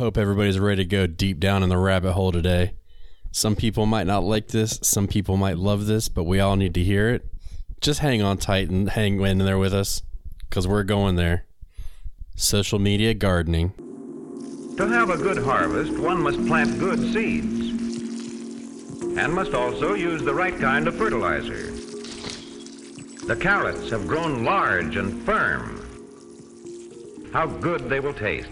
hope everybody's ready to go deep down in the rabbit hole today. Some people might not like this, some people might love this, but we all need to hear it. Just hang on tight and hang in there with us because we're going there. Social media gardening. To have a good harvest, one must plant good seeds and must also use the right kind of fertilizer. The carrots have grown large and firm. How good they will taste.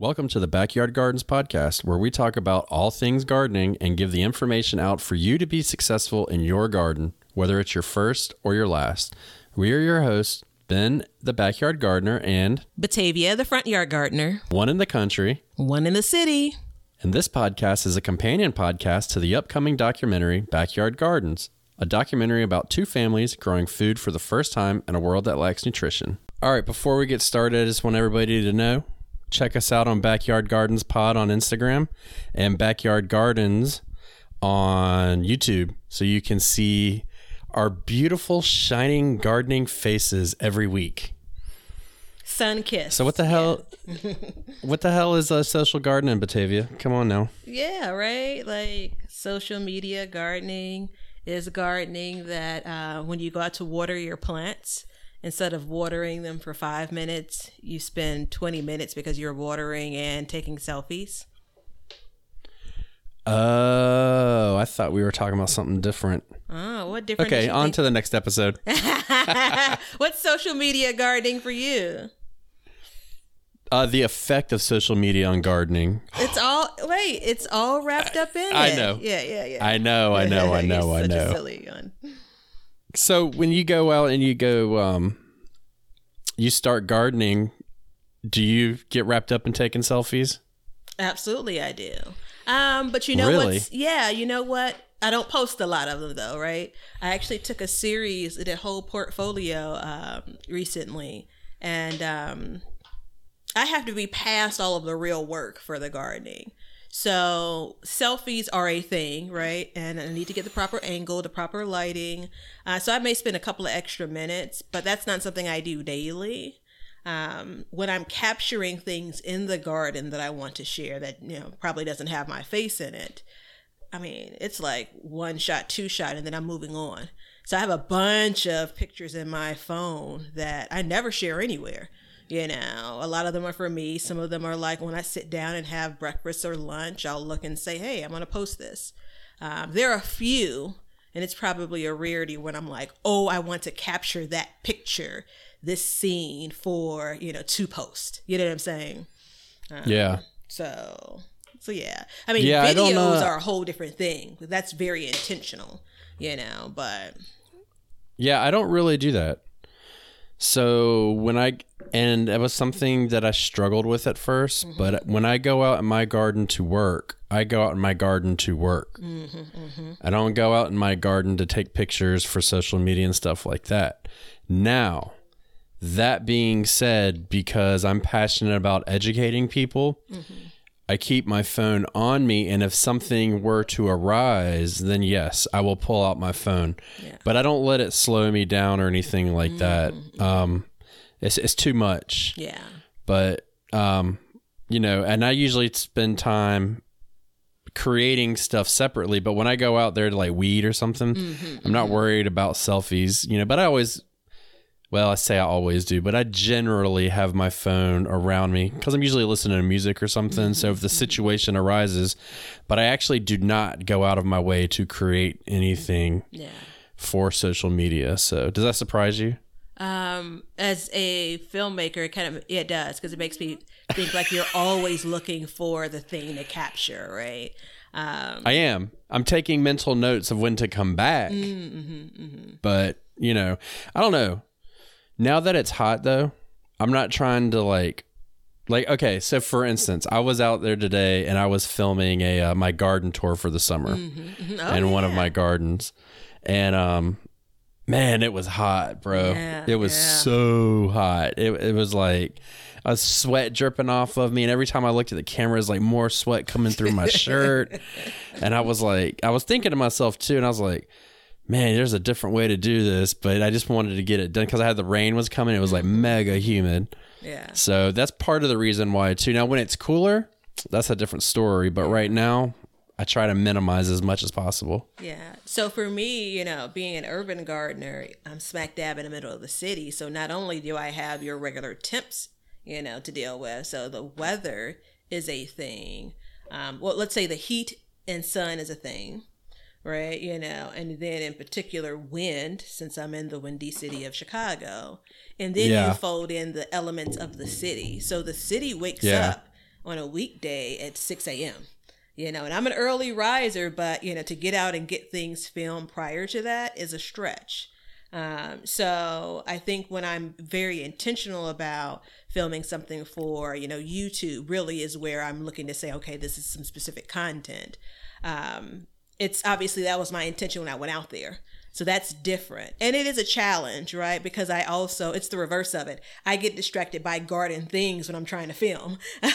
Welcome to the Backyard Gardens podcast, where we talk about all things gardening and give the information out for you to be successful in your garden, whether it's your first or your last. We are your hosts, Ben, the backyard gardener, and Batavia, the front yard gardener, one in the country. one in the city. And this podcast is a companion podcast to the upcoming documentary Backyard Gardens, a documentary about two families growing food for the first time in a world that lacks nutrition. All right, before we get started, I just want everybody to know check us out on Backyard Gardens Pod on Instagram and Backyard Gardens on YouTube so you can see our beautiful, shining gardening faces every week. Sun kiss. So what the hell? what the hell is a social garden in Batavia? Come on now. Yeah, right. Like social media gardening is gardening that uh, when you go out to water your plants, instead of watering them for five minutes, you spend 20 minutes because you're watering and taking selfies. Oh, I thought we were talking about something different. Oh, what different? Okay, on to the next episode. What's social media gardening for you? Uh, the effect of social media on gardening. It's all wait. It's all wrapped up in I it. know. Yeah, yeah, yeah. I know, I know, I know, I such a know. silly one. So when you go out and you go, um, you start gardening, do you get wrapped up in taking selfies? Absolutely, I do. Um, but you know Really? what's yeah, you know what? I don't post a lot of them though, right? I actually took a series, did a whole portfolio um, recently, and um, I have to be past all of the real work for the gardening. So selfies are a thing, right? And I need to get the proper angle, the proper lighting. Uh, so I may spend a couple of extra minutes, but that's not something I do daily um, when I'm capturing things in the garden that I want to share that you know probably doesn't have my face in it. I mean, it's like one shot, two shot, and then I'm moving on. So I have a bunch of pictures in my phone that I never share anywhere. You know, a lot of them are for me. Some of them are like when I sit down and have breakfast or lunch, I'll look and say, hey, I'm going to post this. Um, there are a few, and it's probably a rarity when I'm like, oh, I want to capture that picture, this scene for, you know, to post. You know what I'm saying? yeah. So, so yeah. I mean, Yeah, videos don't, uh, are a whole different thing. That's very intentional, you know, but Yeah, I don't really do that. So when I and it was something that I struggled with at 1st mm-hmm. but when I go out in my garden to work, I go out in my garden to work. Mm-hmm, mm-hmm. I don't go out in my garden to take pictures for social media and stuff like that. Now, that being said, because I'm passionate about educating people, I keep my phone on me, and if something were to arise, then yes, I will pull out my phone. But I don't let it slow me down or anything like that. Um, it's it's too much. yeah. But um, you know, and I usually spend time creating stuff separately. But when I go out there to like weed or something, I'm not worried about selfies. You know, but I always. Well, I say I always do, but I generally have my phone around me because I'm usually listening to music or something. So if the situation arises, but I actually do not go out of my way to create anything Yeah. for social media. So does that surprise you? Um, as a filmmaker, it kind of it does because it makes me think like you're always looking for the thing to capture, right? Um, I am. I'm taking mental notes of when to come back. But, you know, I don't know. Now that it's hot though, I'm not trying to like like okay, so for instance, I was out there today and I was filming a uh, my garden tour for the summer oh, in one of my gardens. And um man, it was hot, bro. Yeah, it was yeah. so hot. It it was like a sweat dripping off of me and every time I looked at the camera it's like more sweat coming through my shirt. And I was like I was thinking to myself too and I was like man, there's a different way to do this, but I just wanted to get it done because I had the rain was coming. It was like mega humid. Yeah. So that's part of the reason why too. Now when it's cooler, that's a different story. But right now, I try to minimize as much as possible. Yeah. So for me, you know, being an urban gardener, I'm smack dab in the middle of the city. So not only do I have your regular temps, you know, to deal with, so the weather is a thing. Um, well, let's say the heat and sun is a thing, right? You know, and then in particular wind, since I'm in the windy city of Chicago, and then Yeah. you fold in the elements of the city. So the city wakes Yeah. up on a weekday at 6 a.m you know and i'm an early riser but you know to get out and get things filmed prior to that is a stretch um, so i think when i'm very intentional about filming something for you know youtube really is where i'm looking to say okay this is some specific content um, it's obviously that was my intention when i went out there so that's different. And it is a challenge, right? Because I also, it's the reverse of it. I get distracted by garden things when I'm trying to film.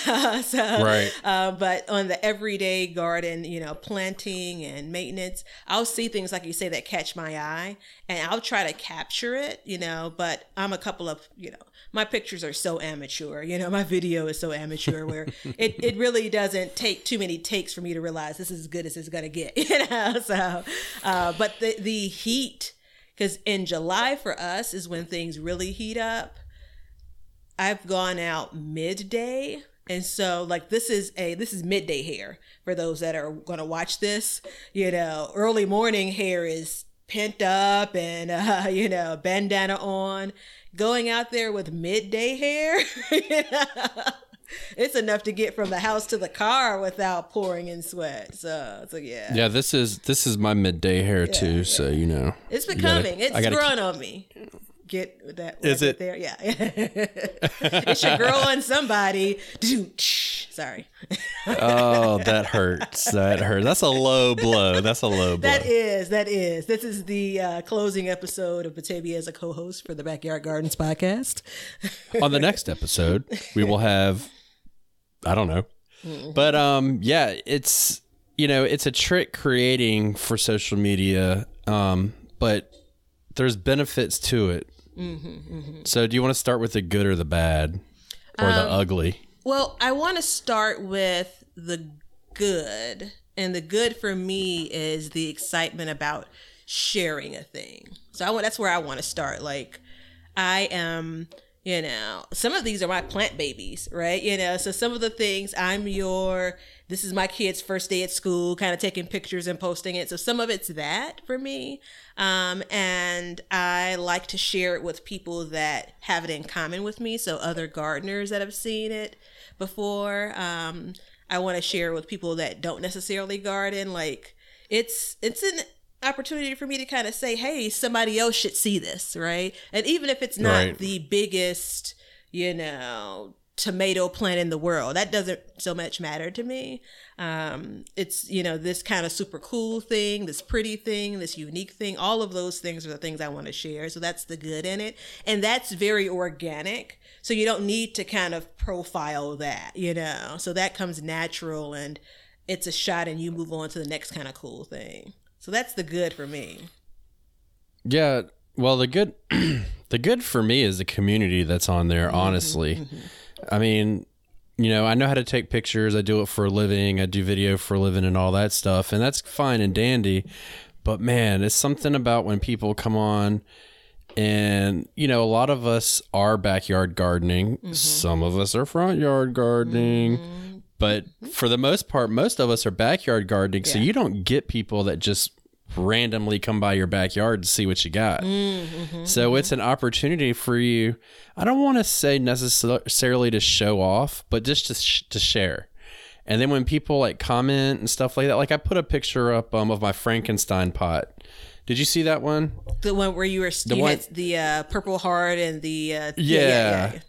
so, Right. uh, but on the everyday garden, you know, planting and maintenance, I'll see things like you say that catch my eye and I'll try to capture it, you know, but I'm a couple of, you know, my pictures are so amateur, you know, my video is so amateur where it, it really doesn't take too many takes for me to realize this is as good as it's to get, you know? So, uh, but the, the heat, because in July for us is when things really heat up. I've gone out midday. And so like this is a this is midday hair for those that are going to watch this. You know, early morning hair is pent up and uh, you know, bandana on. Going out there with midday hair. it's enough to get from the house to the car without pouring in sweat. So, so yeah. Yeah, this is this is my midday hair too. So you know, It's gotta- becoming. it's gotta on me. Get that? Is it? there? Yeah. it should grow on somebody. Sorry. oh, that hurts. That hurts. That's a low blow. That's a low blow. That is. That is. This is the uh, closing episode of Batavia as a co-host for the Backyard Gardens podcast. On the next episode, we will have I don't know. But um yeah, it's you know, it's a trick creating for social media. Um but there's benefits to it. So do you want to start with the good or the bad or the um, ugly? Well, I want to start with the good. And the good for me is the excitement about sharing a thing. So I want that's where I want to start. Like I am, you know, some of these are my plant babies, right? You know, so some of the things I'm your this is my kid's first day at school, kind of taking pictures and posting it. So some of it's that for me. Um, and I like to share it with people that have it in common with me. So other gardeners that have seen it before. Um, I want to share with people that don't necessarily garden. Like it's it's an opportunity for me to kind of say, hey, somebody else should see this, right? And even if it's not Right. the biggest, you know, tomato plant in the world, that doesn't so much matter to me. Um, it's you know this kind of super cool thing, this pretty thing, this unique thing. All of those things are the things I want to share. So that's the good in it, and that's very organic. So you don't need to kind of profile that, you know. So that comes natural, and it's a shot, and you move on to the next kind of cool thing. So that's the good for me. Yeah. Well, the good, the good for me is the community that's on there. Honestly, I mean, you know, I know how to take pictures. I do it for a living. I do video for a living and all that stuff, and that's fine and dandy. But man, it's something about when people come on, and you know, a lot of us are backyard gardening. Mm-hmm. Some of us are front yard gardening. Mm-hmm. But for the most part, most of us are backyard gardening. So you don't get people that just randomly come by your backyard to see what you got. So it's an opportunity for you. I don't want to say necessarily to show off, but just to, sh- to share. And then when people like comment and stuff like that, like I put a picture up um, of my Frankenstein pot. Did you see that one? The one where you were you one- the uh, purple heart and the uh, Yeah.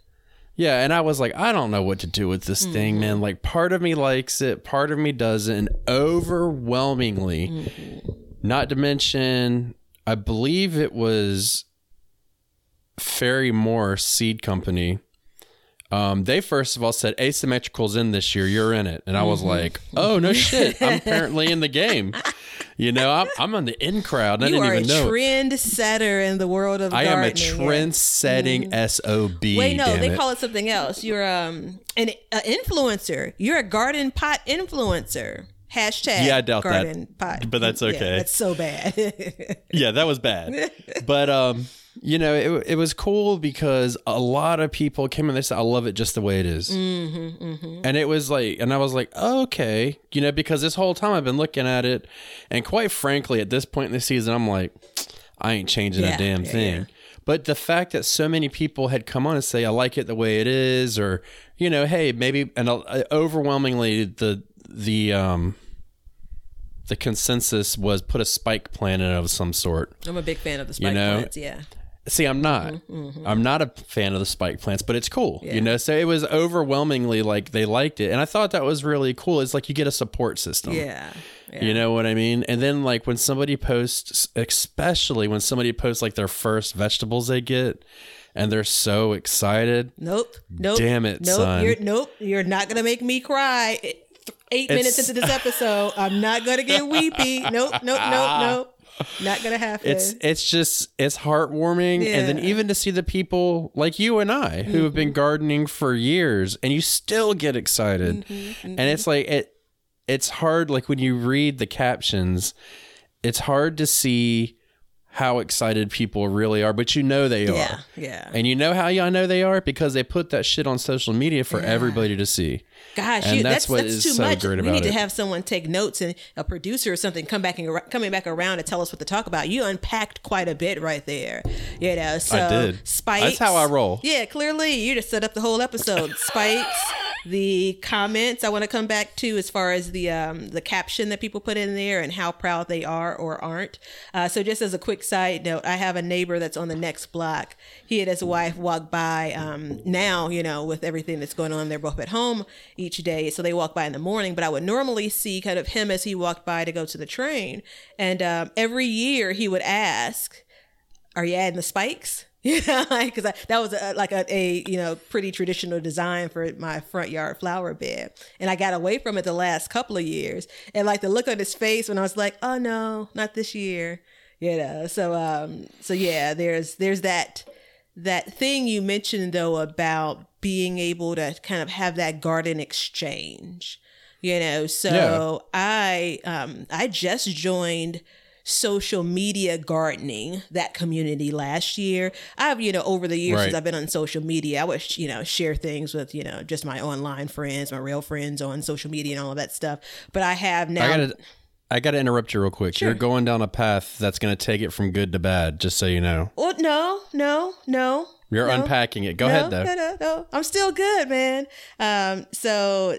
Yeah, and I was like, I don't know what to do with this thing, man. Like, part of me likes it, part of me doesn't. And overwhelmingly, not to mention, I believe it was Ferry-Morse Seed Company. Um, they first of all said asymmetrical's in this year. You're in it, and I was like, oh no shit, I'm apparently in the game. You know, I'm, I'm on the in crowd. I you didn't are a even know. it. trendsetter in the world of I am a trend setting SOB. Wait, no, they it. call it something else. You're um an a influencer. You're a garden pot influencer. Hashtag Yeah, I doubt that, garden pot. but that's Yeah, okay. that's so bad. yeah, that was bad. but um, you know, it, it was cool because a lot of people came in. They said, "I love it just the way it is." Mm-hmm, and it was like, and I was like, oh, okay, you know, because this whole time I've been looking at it, and quite frankly, at this point in the season, I'm like, I ain't changing Yeah, a damn yeah, thing. yeah. But the fact that so many people had come on and say, I like it the way it is, or you know, hey, maybe, and uh, overwhelmingly the the um the consensus was put a spike plant in of some sort. I'm a big fan of the spike know, plants. Yeah. See, I'm not. Mm-hmm, I'm not a fan of the spike plants, but it's cool. You know, so it was overwhelmingly like they liked it, and I thought that was really cool. It's like you get a support system. Yeah. yeah. You know what I mean? And then like when somebody posts, especially when somebody posts like their first vegetables they get, and they're so excited. Nope. Nope. Damn it, nope, son. You're, nope. You're not gonna make me cry. Eight minutes into this episode, I'm not gonna get weepy. Nope. Nope. Nope. Ah. Nope. Not gonna happen. It's it's just it's heartwarming, and then even to see the people like you and I who have been mm-hmm. gardening for years, and you still get excited, mm-hmm, mm-hmm. and it's like it. It's hard, like when you read the captions, it's hard to see how excited people really are, but you know they are. yeah. Yeah. And you know how I know they are because they put that shit on social media for everybody to see. Gosh, you, that's that's what that's too so much. we need to have someone take notes and a producer or something come back and coming back around to tell us what to talk about. You unpacked quite a bit right there. You know, so did. spikes. That's how I roll. Yeah, clearly you just set up the whole episode. Spikes, the comments I want to come back to as far as the um, the caption that people put in there and how proud they are or aren't. Uh, so just as a quick side note, I have a neighbor that's on the next block. He and his wife walk by um, now, you know, with everything that's going on. They're both at home each day, so they walk by in the morning. But I would normally see kind of him as he walked by to go to the train, and um, every year he would ask are you adding the spikes? You know, because that was a, like a, a you know pretty traditional design for my front yard flower bed, and I got away from it the last couple of years. And like the look on his face when I was like, "Oh no, not this year," you know. So um, so yeah, there's there's that that thing you mentioned though about being able to kind of have that garden exchange, you know. So I um I just joined social media gardening that community last year i've you know over the years Right. since i've been on social media i would you know share things with you know just my online friends my real friends on social media and all of that stuff but i have now I gotta, I gotta interrupt you real quick. You're going down a path that's gonna take it from good to bad. Just so you know, oh no no no you're no. unpacking it. Go no, ahead though. No, no, no. I'm still good, man. Um, so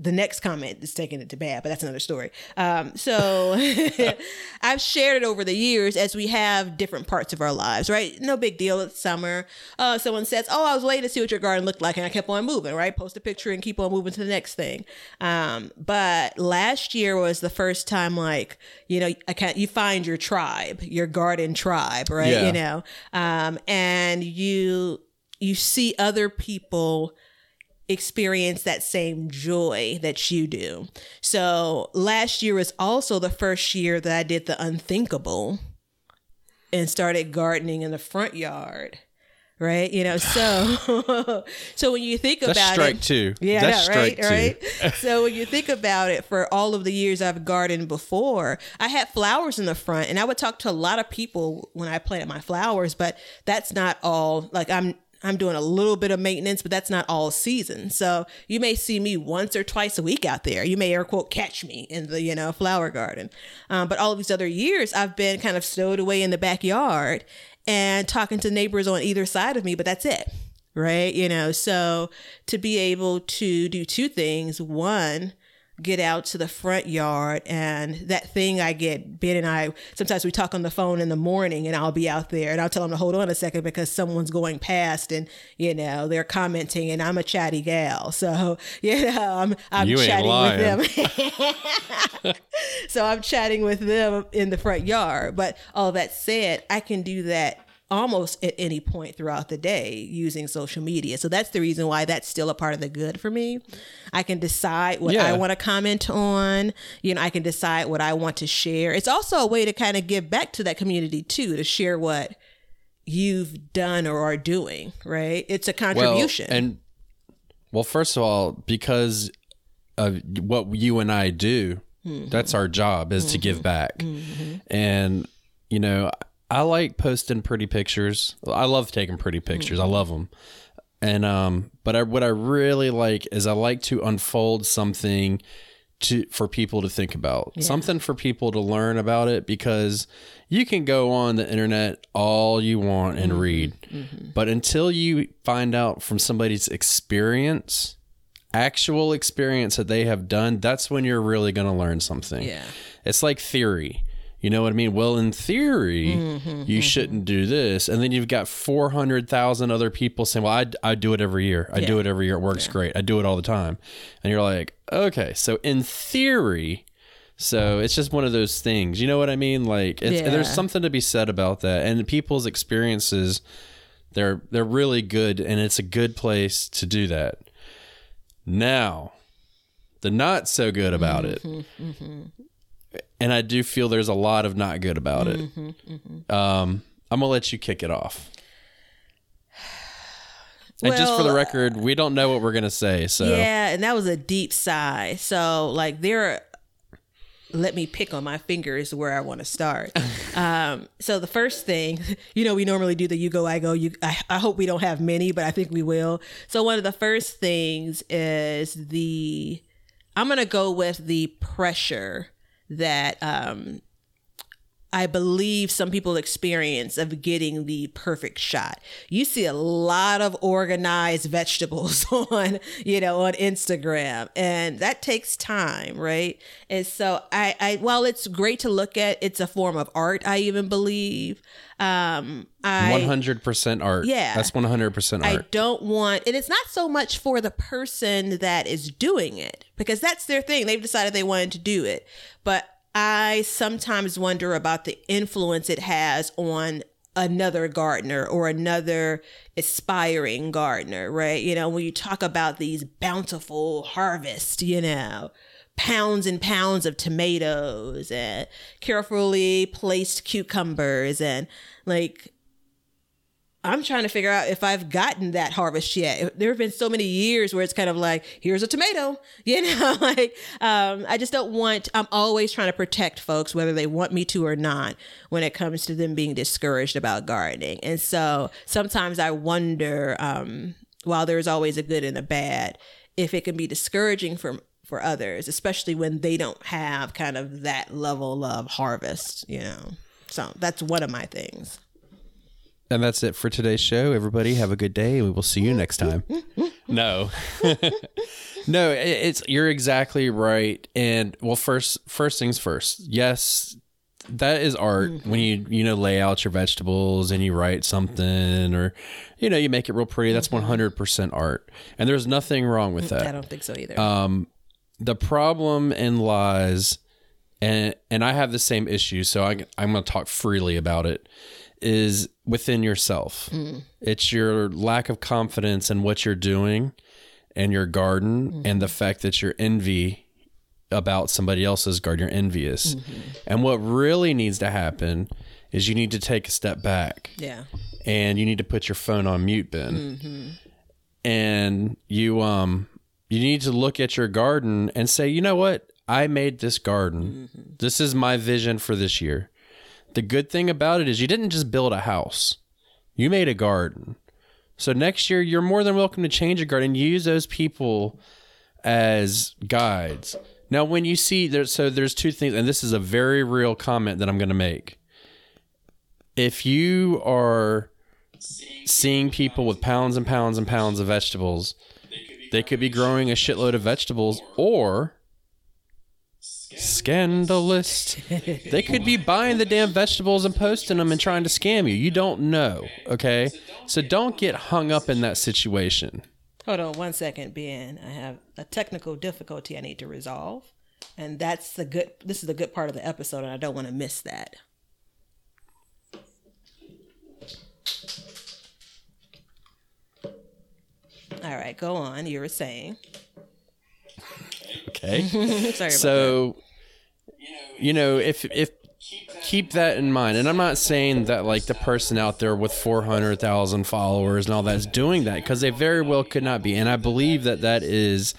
the next comment is taking it to bad, but that's another story. Um, so I've shared it over the years as we have different parts of our lives, right? No big deal. It's summer. Uh, someone says, "Oh, I was waiting to see what your garden looked like," and I kept on moving, right? Post a picture and keep on moving to the next thing. Um, but last year was the first time, like you know, I can't. You find your tribe, your garden tribe, right? Yeah. You know, um, and you you see other people experience that same joy that you do. So last year was also the first year that I did the unthinkable and started gardening in the front yard. Right, you know, so so when you think That's about strike it, two. yeah, That's know, right, strike two. right. so when you think about it, for all of the years I've gardened before, I had flowers in the front, and I would talk to a lot of people when I planted my flowers. But that's not all. Like I'm, I'm doing a little bit of maintenance, but that's not all season. So you may see me once or twice a week out there. You may air quote catch me in the you know flower garden. Um, but all of these other years, I've been kind of stowed away in the backyard and talking to neighbors on either side of me. But that's it right? You know, so to be able to do two things one, get out to the front yard and that thing I get, Ben and I, sometimes we talk on the phone in the morning and I'll be out there and I'll tell them to hold on a second because someone's going past and, you know, they're commenting and I'm a chatty gal. So, you know, I'm, I'm You chatting with them. so I'm chatting with them in the front yard. But all that said, I can do that almost at any point throughout the day using social media. So that's the reason why that's still a part of the good for me. I can decide what Yeah. I want to comment on. You know, I can decide what I want to share. It's also a way to kind of give back to that community too, to share what you've done or are doing, right? It's a contribution. Well, and well, first of all, because of what you and I do, hmm. that's our job is to give mm-hmm. back. Mm-hmm. And you know, I like posting pretty pictures. I love taking pretty pictures. I mm. love them. And um, but I, what I really like is I like to unfold something to for people to think about, something for people to learn about it because you can go on the internet all you want and mm-hmm. read, mm-hmm. but until you find out from somebody's experience, actual experience that they have done, that's when you're really going to learn something. Yeah. It's like theory. You know what I mean? Well, in theory, mm-hmm, you mm-hmm. shouldn't do this. And then you've got 400,000 other people saying, well, I, I do it every year. I do it every year. It works great. I do it all the time. And you're like, okay, so in theory, so it's just one of those things. You know what I mean? Like, it's, Yeah. there's something to be said about that. And people's experiences, they're, they're really good. And it's a good place to do that. Now, the not so good about it mm-hmm, and I do feel there's a lot of not good about it. Um, I'm gonna let you kick it off. and just for the record, we don't know what we're gonna say, so Yeah, and that was a deep sigh. So like there let me pick on my fingers where I want to start. um, so the first thing, you know, we normally do the you go, I go, you I, I hope we don't have many, but I think we will. So one of the first things is the I'm gonna go with the pressure that um I believe some people experience of getting the perfect shot. You see a lot of organized vegetables on, you know, on Instagram, and that takes time, right? And so I, I while it's great to look at, it's a form of art. I even believe. Um, I 100% art. Yeah. that's 100% I don't want, and it's not so much for the person that is doing it because that's their thing. They've decided they wanted to do it. But I sometimes wonder about the influence it has on another gardener or another aspiring gardener, right? You know, when you talk about these bountiful harvests, you know, pounds and pounds of tomatoes and carefully placed cucumbers and like I'm trying to figure out if I've gotten that harvest yet. There have been so many years where it's kind of like, here's a tomato, you know, like, um, I just don't want, I'm always trying to protect folks, whether they want me to or not, when it comes to them being discouraged about gardening. And so sometimes I wonder, um, while there's always a good and a bad, if it can be discouraging for, for others, especially when they don't have kind of that level of harvest, you know. So that's one of my things. And that's it for today's show. Everybody have a good day, and we will see you next time. no, no, it's you're exactly right. And well, first, first things first. Yes, that is art mm-hmm. when you you know lay out your vegetables and you write something or you know you make it real pretty. That's mm-hmm. one hundred percent art, and there's nothing wrong with that I don't think so either. Um, the problem in lies and and I have the same issue so I, I'm going to talk freely about it is within yourself mm. it's your lack of confidence in what you're doing and your garden mm-hmm. and the fact that you're envy about somebody else's garden you're envious mm-hmm. and what really needs to happen is you need to take a step back yeah. and you need to put your phone on mute Ben. Mm-hmm. And you um you need to look at your garden and say, "You know what? I made this garden. This is my vision for this year." The good thing about it is you didn't just build a house. You made a garden. So next year you're more than welcome to change your garden. Use those people as guides. Now when you see there so there's two things and this is a very real comment that I'm going to make. If you are seeing people with pounds and pounds and pounds of vegetables. They could be growing a shitload of vegetables or Scandalous. they could be buying the damn vegetables and posting them and trying to scam you. You don't know, okay? So don't get hung up in that situation. Hold on one second, Ben. I have a technical difficulty I need to resolve. And that's the good this is the good part of the episode and I don't want to miss that. All right, go on. You were saying. Okay. Sorry so you know if if keep that in mind. And i'm not saying that like the person out there with 400000 followers and all that's doing that because they very well could not be. And i believe that that is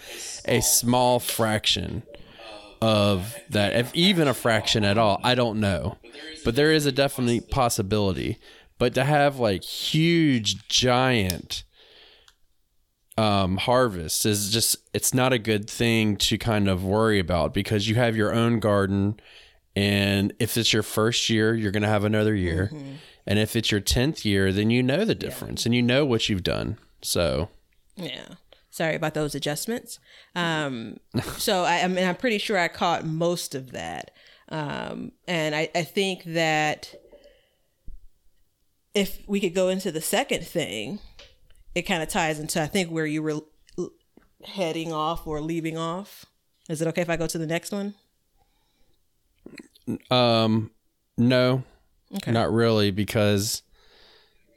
a small fraction of that if even a fraction at all. I don't know. But there is a definite possibility. But to have like huge giant um, harvest is just it's not a good thing to kind of worry about because you have your own garden and if it's your first year you're going to have another year and if it's your 10th year then you know the difference and you know what you've done so Yeah. Sorry about those adjustments. Um, so I, I mean, I'm pretty sure I caught most of that. Um, and I, I think that if we could go into the second thing, it kind of ties into, I think, where you were heading off or leaving off. Is it okay if I go to the next one? um no Okay. not really because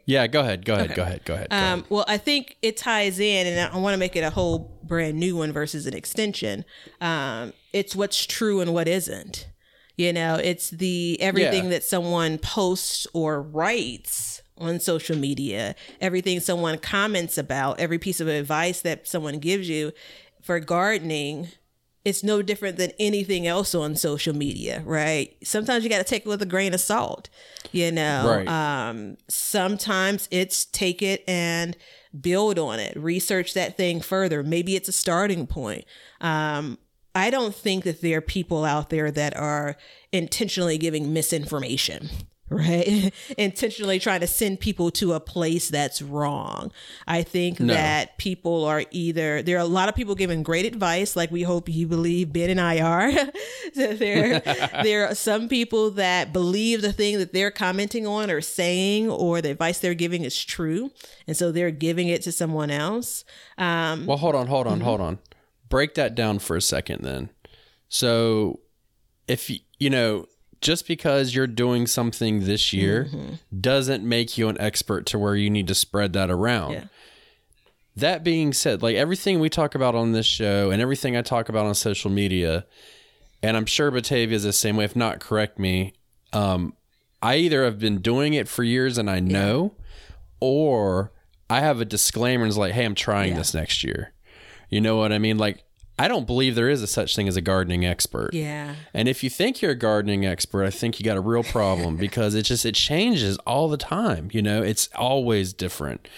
yeah go ahead go ahead Okay. go ahead go ahead, go ahead. Um, well, I think it ties in, and I want to make it a whole brand new one versus an extension. Um, it's what's true and what isn't. You know, it's the everything Yeah. that someone posts or writes on social media, everything someone comments about, every piece of advice that someone gives you for gardening. It's no different than anything else on social media, right? Sometimes you got to take it with a grain of salt, you know. Right. Um, sometimes it's take it and build on it, research that thing further. Maybe it's a starting point. Um, I don't think that there are people out there that are intentionally giving misinformation, right? intentionally trying to send people to a place that's wrong. I think that people are either, there are a lot of people giving great advice, like we hope you believe Ben and I are. There, there are some people that believe the thing that they're commenting on or saying or the advice they're giving is true. And so they're giving it to someone else. Um, Well, hold on, hold on, hold on. Break that down for a second then. So, if you know, just because you're doing something this year doesn't make you an expert to where you need to spread that around. Yeah. That being said, like everything we talk about on this show and everything I talk about on social media, and I'm sure Batavia is the same way. If not, correct me. Um, I either have been doing it for years and I know, or I have a disclaimer and it's like, hey, I'm trying Yeah. this next year. You know what I mean? Like, I don't believe there is a such thing as a gardening expert. yeah. And if you think you're a gardening expert, I think you got a real problem because it just it changes all the time. You know, it's always different.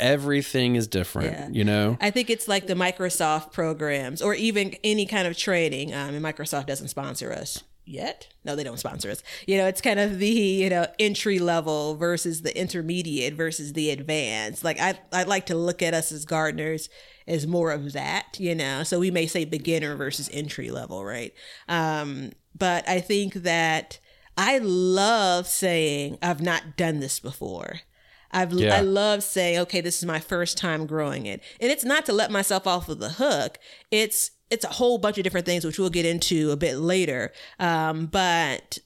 Everything is different. Yeah. You know. I think it's like the Microsoft programs or even any kind of training. Um, and Microsoft doesn't sponsor us yet. No, they don't sponsor us. You know, it's kind of the, you know, entry level versus the intermediate versus the advanced. Like I I like to look at us as gardeners as more of that, you know. So we may say beginner versus entry level, right? Um, but I think that I love saying I've not done this before. I've Yeah. I love saying, okay, this is my first time growing it. And it's not to let myself off of the hook. It's it's a whole bunch of different things which we'll get into a bit later. Um, but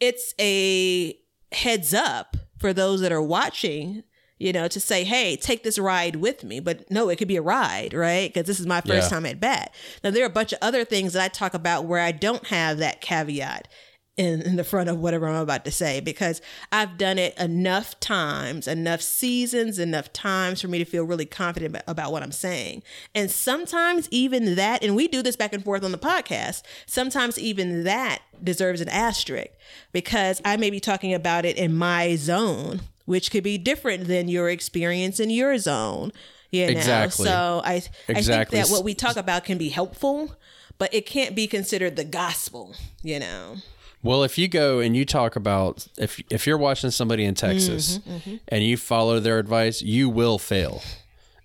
it's a heads up for those that are watching, you know, to say, hey, take this ride with me. But no, it could be a ride, right? Because this is my first Yeah. time at bat. Now, there are a bunch of other things that I talk about where I don't have that caveat in, in the front of whatever I'm about to say because I've done it enough times, enough seasons, enough times for me to feel really confident about, what I'm saying. And sometimes even that, and we do this back and forth on the podcast, sometimes even that deserves an asterisk because I may be talking about it in my zone, which could be different than your experience in your zone. You know? Exactly. So I, Exactly. I think that what we talk about can be helpful, but it can't be considered the gospel, you know? Well, if you go and you talk about if if you're watching somebody in Texas mm-hmm, mm-hmm. and you follow their advice, you will fail.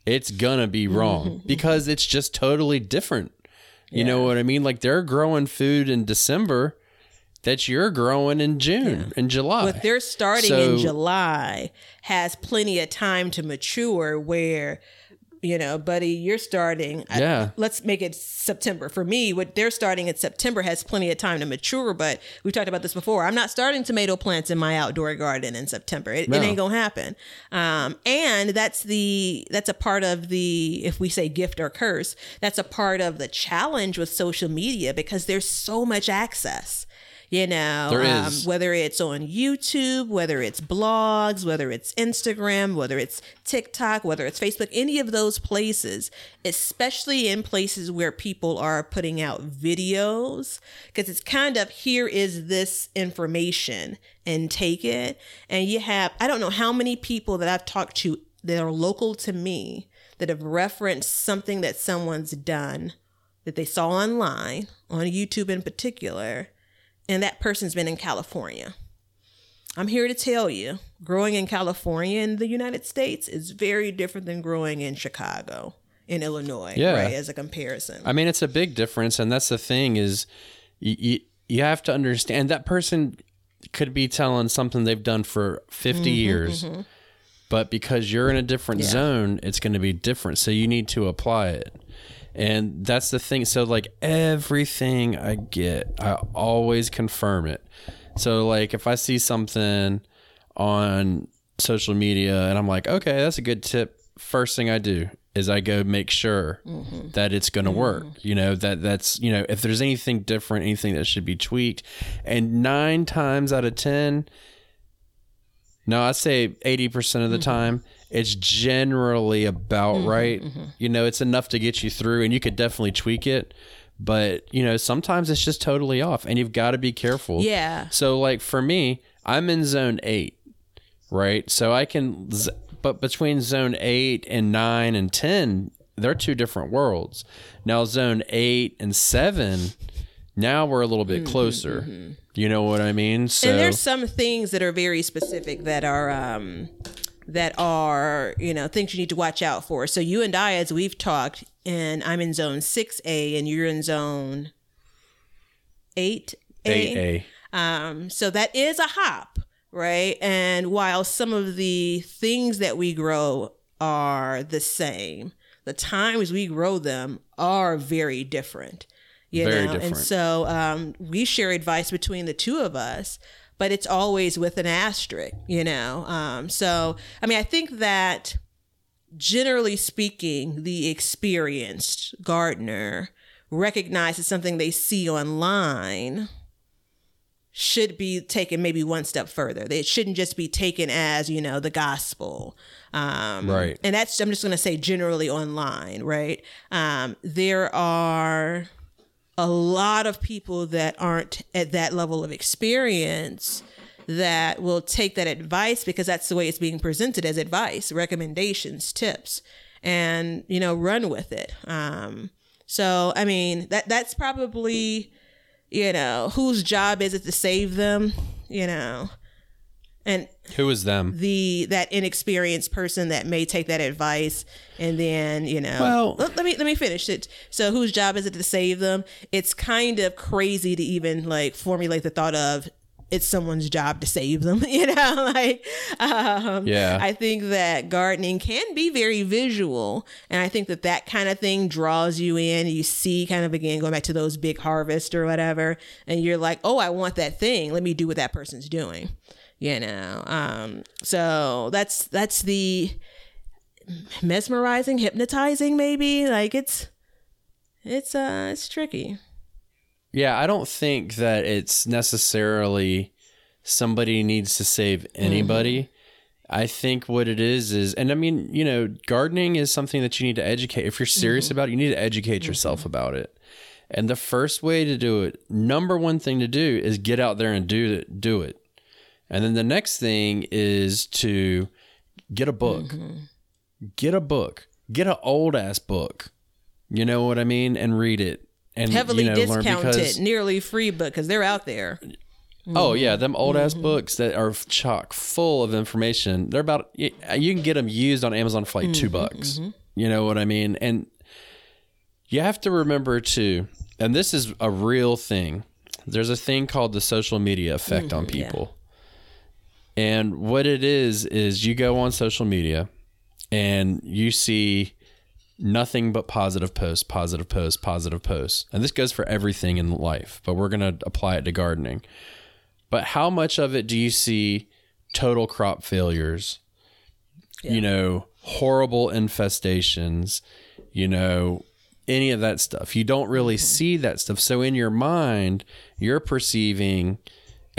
It's gonna be mm-hmm, wrong because it's just totally different. You know what I mean? Like they're growing food in December that you're growing in June and July. What they're starting So- in July has plenty of time to mature where you know, buddy, you're starting. I- Yeah. let's make it September. For me, what they're starting in September has plenty of time to mature. But we talked about this before. I'm not starting tomato plants in my outdoor garden in September. It, No. it ain't gonna happen. Um, and that's the that's a part of the if we say gift or curse, that's a part of the challenge with social media because there's so much access. You know, There um, whether it's on YouTube, whether it's blogs, whether it's Instagram, whether it's TikTok, whether it's Facebook, any of those places, especially in places where people are putting out videos, because it's kind of here is this information and take it. And you have, I don't know how many people that I've talked to that are local to me that have referenced something that someone's done that they saw online, on YouTube in particular and that person's been in California. I'm here to tell you, growing in California in the United States is very different than growing in Chicago, in Illinois, Yeah. right? As a comparison. I mean, it's a big difference, and that's the thing is, you, you you have to understand that person could be telling something they've done for 50 mm-hmm, years, mm-hmm. but because you're in a different zone, it's going to be different. So you need to apply it, and that's the thing. So like everything I get, I always confirm it. So like if I see something on social media and I'm like, okay, that's a good tip. First thing I do is I go make sure mm-hmm. that it's going to mm-hmm. work. You know, that that's, you know, if there's anything different, anything that should be tweaked. And nine times out of 10, no, I say 80% of the mm-hmm. time, it's generally about mm-hmm, right. Mm-hmm. You know, it's enough to get you through and you could definitely tweak it. But, you know, sometimes it's just totally off and you've got to be careful. Yeah. So, like for me, I'm in zone eight, right? So I can, z- but between zone eight and nine and 10, they're two different worlds. Now, zone eight and seven, now we're a little bit mm-hmm, closer. You know what I mean? So, and there's some things that are very specific that are um that are you know things you need to watch out for. So you and i as we've talked and i'm in zone 6a and you're in zone 8a 8A. um so that is a hop right? And while some of the things that we grow are the same the times we grow them are very different you Very know? And so um, we share advice between the two of us but it's always with an asterisk you know um, so i mean i think that generally speaking the experienced gardener recognizes something they see online should be taken maybe one step further. It shouldn't just be taken as, you know, the gospel. Um, Right. And that's, I'm just going to say generally online, right? Um, there are a lot of people that aren't at that level of experience that will take that advice because that's the way it's being presented as advice, recommendations, tips, and, you know, run with it. Um, so, I mean, that that's probably you know, whose job is it to save them, you know? And who is them? the that inexperienced person that may take that advice and then, you know, Well- let, let me let me finish it. So whose job is it to save them? It's kind of crazy to even like formulate the thought of it's someone's job to save them, you know, like um Yeah. I think that gardening can be very visual. And I think that that kind of thing draws you in. You see, kind of again, going back to those big harvests or whatever. And you're like, oh, I want that thing. Let me do what that person's doing. You know, um, so that's that's the mesmerizing, hypnotizing, maybe. Like it's it's uh it's tricky. Yeah, I don't think that it's necessarily somebody needs to save anybody. I think what it is is, and I mean, you know, gardening is something that you need to educate. If you're serious about it, you need to educate yourself about it. And the first way to do it, number one thing to do is get out there and do it. Do it. And then the next thing is to get a book. Mm-hmm. Get a book. Get an old ass book. You know what I mean? And read it. And Heavily you know, discounted, because- nearly free, book because they're out there. Oh yeah, them old ass mm-hmm. books that are chock full of information. They're about you uh, you can get them used on Amazon for like two mm-hmm, bucks. You know what I mean? And you have to remember too, and this is a real thing. There's a thing called the social media effect on people. And what it is is you go on social media and you see nothing but positive posts, positive posts, positive posts. And this goes for everything in life, but we're going to apply it to gardening. But how much of it do you see total crop failures? You know, horrible infestations, you know, any of that stuff. You don't really mm-hmm. see that stuff. So in your mind, you're perceiving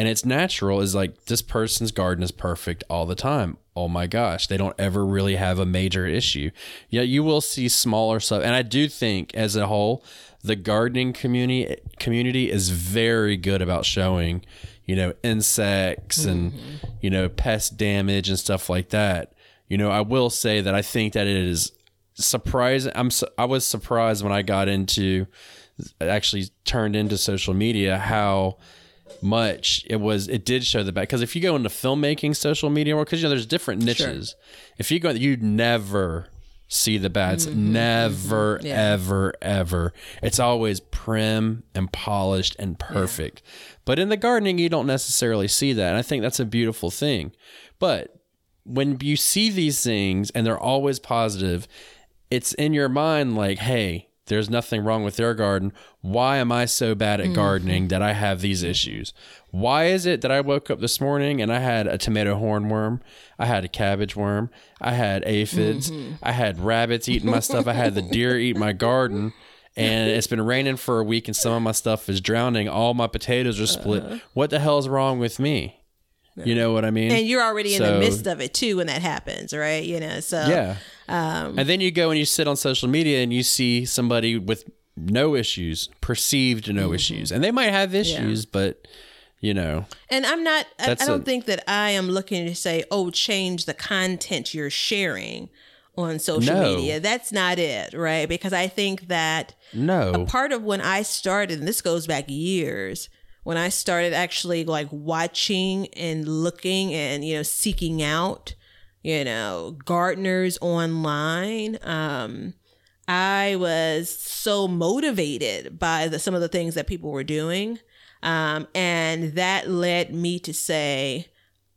and it's natural is like this person's garden is perfect all the time. Oh my gosh, they don't ever really have a major issue. Yeah, you will see smaller stuff, and I do think as a whole, the gardening community community is very good about showing, you know, insects and mm-hmm. you know pest damage and stuff like that. You know, I will say that I think that it is surprising. I'm I was surprised when I got into actually turned into social media how much it was it did show the back because if you go into filmmaking social media because you know there's different niches. If you go you'd never see the bads. Mm-hmm. Never mm-hmm. ever ever. It's always prim and polished and perfect. But in the gardening you don't necessarily see that and i think that's a beautiful thing. But when you see these things and they're always positive, it's in your mind like, hey, there's nothing wrong with their garden. Why am I so bad at mm-hmm. gardening that I have these issues? Why is it that I woke up this morning and I had a tomato hornworm, I had a cabbage worm, I had aphids, mm-hmm. I had rabbits eating my stuff, I had the deer eat my garden, and it's been raining for a week and some of my stuff is drowning. All my potatoes are split. Uh-huh. What the hell's wrong with me? You know what I mean? and you're already in the midst of it too when that happens, right? You know, so Yeah. Um, and then you go and you sit on social media and you see somebody with no issues, perceived no mm-hmm. issues. And they might have issues, but you know, And I'm not, I, I don't a- think that I am looking to say, oh, change the content you're sharing on social No. media. That's not it, right? Because I think that no. A part of when I started, and this goes back years, when I started actually like watching and looking and, you know, seeking out, you know, gardeners online, um, I was so motivated by the, some of the things that people were doing. Um, and that led me to say,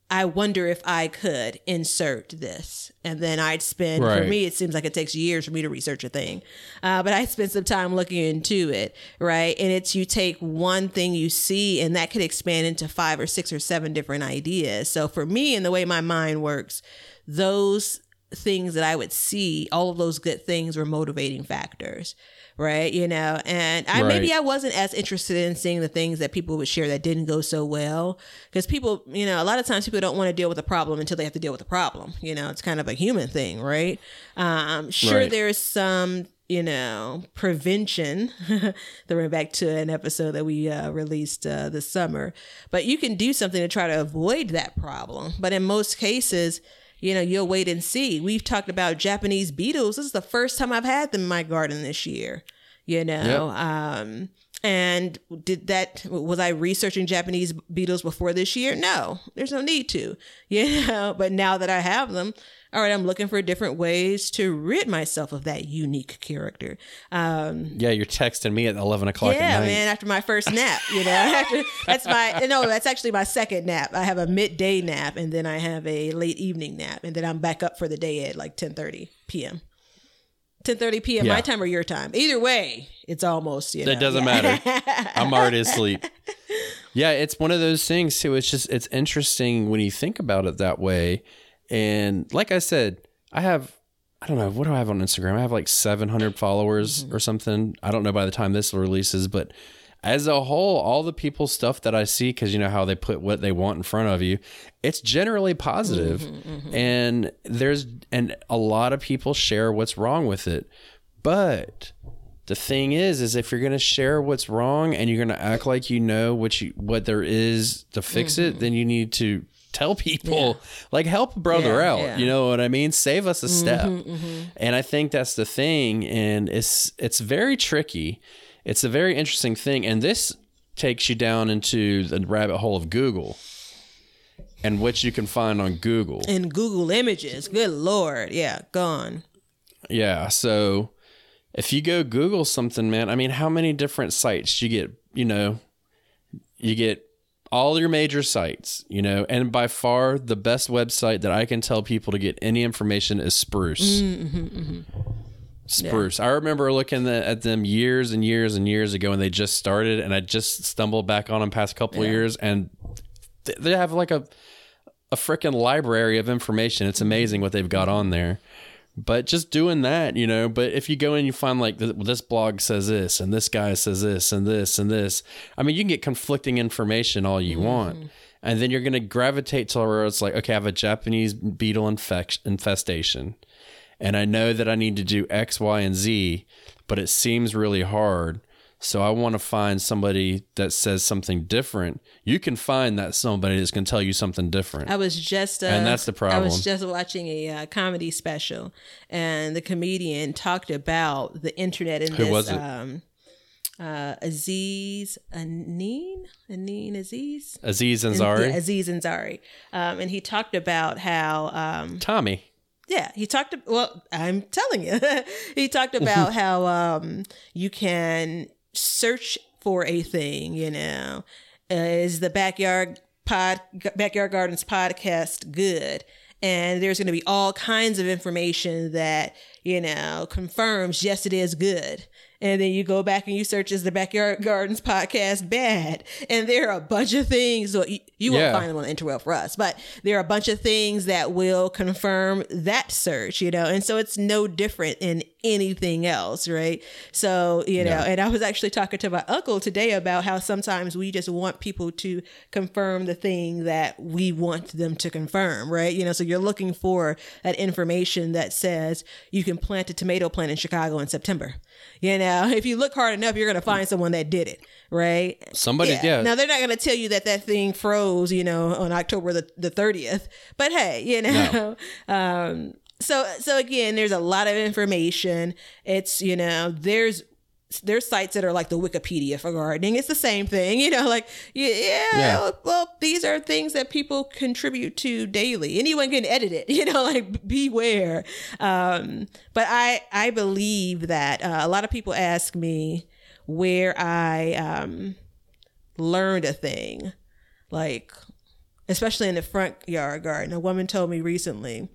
I wonder if I could insert this. And then I'd spend, for me, it seems like it takes years for me to research a thing. Uh, but I spent some time looking into it, right? And it's you take one thing you see, and that could expand into five or six or seven different ideas. So for me, and the way my mind works, those things that I would see, all of those good things were motivating factors, right? You know, and I maybe I wasn't as interested in seeing the things that people would share that didn't go so well because people, you know, a lot of times people don't want to deal with a problem until they have to deal with a problem. You know, it's kind of a human thing, right? Um, sure, Right. there's some. You know, prevention. Throwing back to an episode that we uh, released uh, this summer, but you can do something to try to avoid that problem. But in most cases, you know, you'll wait and see. We've talked about Japanese beetles. This is the first time I've had them in my garden this year. You know, um, and did that was I researching Japanese beetles before this year? No, there's no need to. You know, but now that I have them, all right, I'm looking for different ways to rid myself of that unique character. Um, yeah, you're texting me at eleven o'clock yeah, man. After my first nap, you know, after, that's my no, that's actually my second nap. I have a midday nap, and then I have a late evening nap, and then I'm back up for the day at like 10:30 p.m. 10:30 p.m. my time or your time. Either way, it's almost you know. It doesn't yeah. matter. I'm already asleep. Yeah, it's one of those things too. It's just it's interesting when you think about it that way. And like I said, I have I don't know what do I have on Instagram. I have like 700 followers mm-hmm. or something. I don't know by the time this releases, but as a whole, all the people stuff that I see, because you know how they put what they want in front of you, it's generally positive. Mm-hmm, mm-hmm. and there's and a lot of people share what's wrong with it, but the thing is is if you're going to share what's wrong and you're going to act like you know what you what there is to fix Mm-hmm. it then you need to tell people like help a brother Yeah, out yeah. Mm-hmm, you know what i mean? Save us a step. and i think that's the thing and it's it's very tricky. It's a very interesting thing and this takes you down into the rabbit hole of google and what you can find on google. And Google Images, good lord, yeah, gone. Yeah. So if you go Google something, man, I mean, how many different sites you get, you know, you get all your major sites, you know, and by far the best website that I can tell people to get any information is Spruce. Mm, mm-hmm, mm-hmm. spruce. I remember looking at them years and years and years ago when they just started, and I just stumbled back on them past couple of years, and th- they have like a a freaking library of information. It's amazing what they've got on there. But just doing that, you know. But if you go in, you find like this blog says this, and this guy says this, and this, and this. I mean, you can get conflicting information all you mm-hmm. want, and then you're going to gravitate to where it's like, okay, I have a Japanese beetle infect- infestation, and I know that I need to do X, Y, and Z, but it seems really hard. So I want to find somebody that says something different. You can find that somebody that's going to tell you something different. I was just uh, And that's the problem. I was just watching a uh, comedy special, and the comedian talked about the internet and Who this was it? um uh Aziz Aneen Aneen Aziz Aziz And- Ansari, yeah, Aziz Ansari um and he talked about how um Tommy. yeah, he talked. Well, I'm telling you, he talked about how um, you can search for a thing. You know, uh, is the backyard pod backyard gardens podcast good? And there's going to be all kinds of information that you know confirms yes, it is good. And then you go back and you search is the backyard gardens podcast bad? And there are a bunch of things. So you, you won't find them on the interweb for us, but there are a bunch of things that will confirm that search, you know, and so it's no different in anything else, right? So, you know, Yeah. and I was actually talking to my uncle today about how sometimes we just want people to confirm the thing that we want them to confirm, right? You know, so you're looking for that information that says you can plant a tomato plant in Chicago in September. You know, if you look hard enough, you're going to find someone that did it, right? Somebody- yeah. Now they're not going to tell you that that thing froze, you know, on October the, the 30th. But hey, you know, um, so so again, there's a lot of information. It's you know, there's there's sites that are like the Wikipedia for gardening. It's the same thing, you know, like yeah, yeah. Well, these are things that people contribute to daily. Anyone can edit it, you know, like beware. Um, but I I believe that uh, a lot of people ask me where I um, learned a thing, like especially in the front yard garden. A woman told me recently,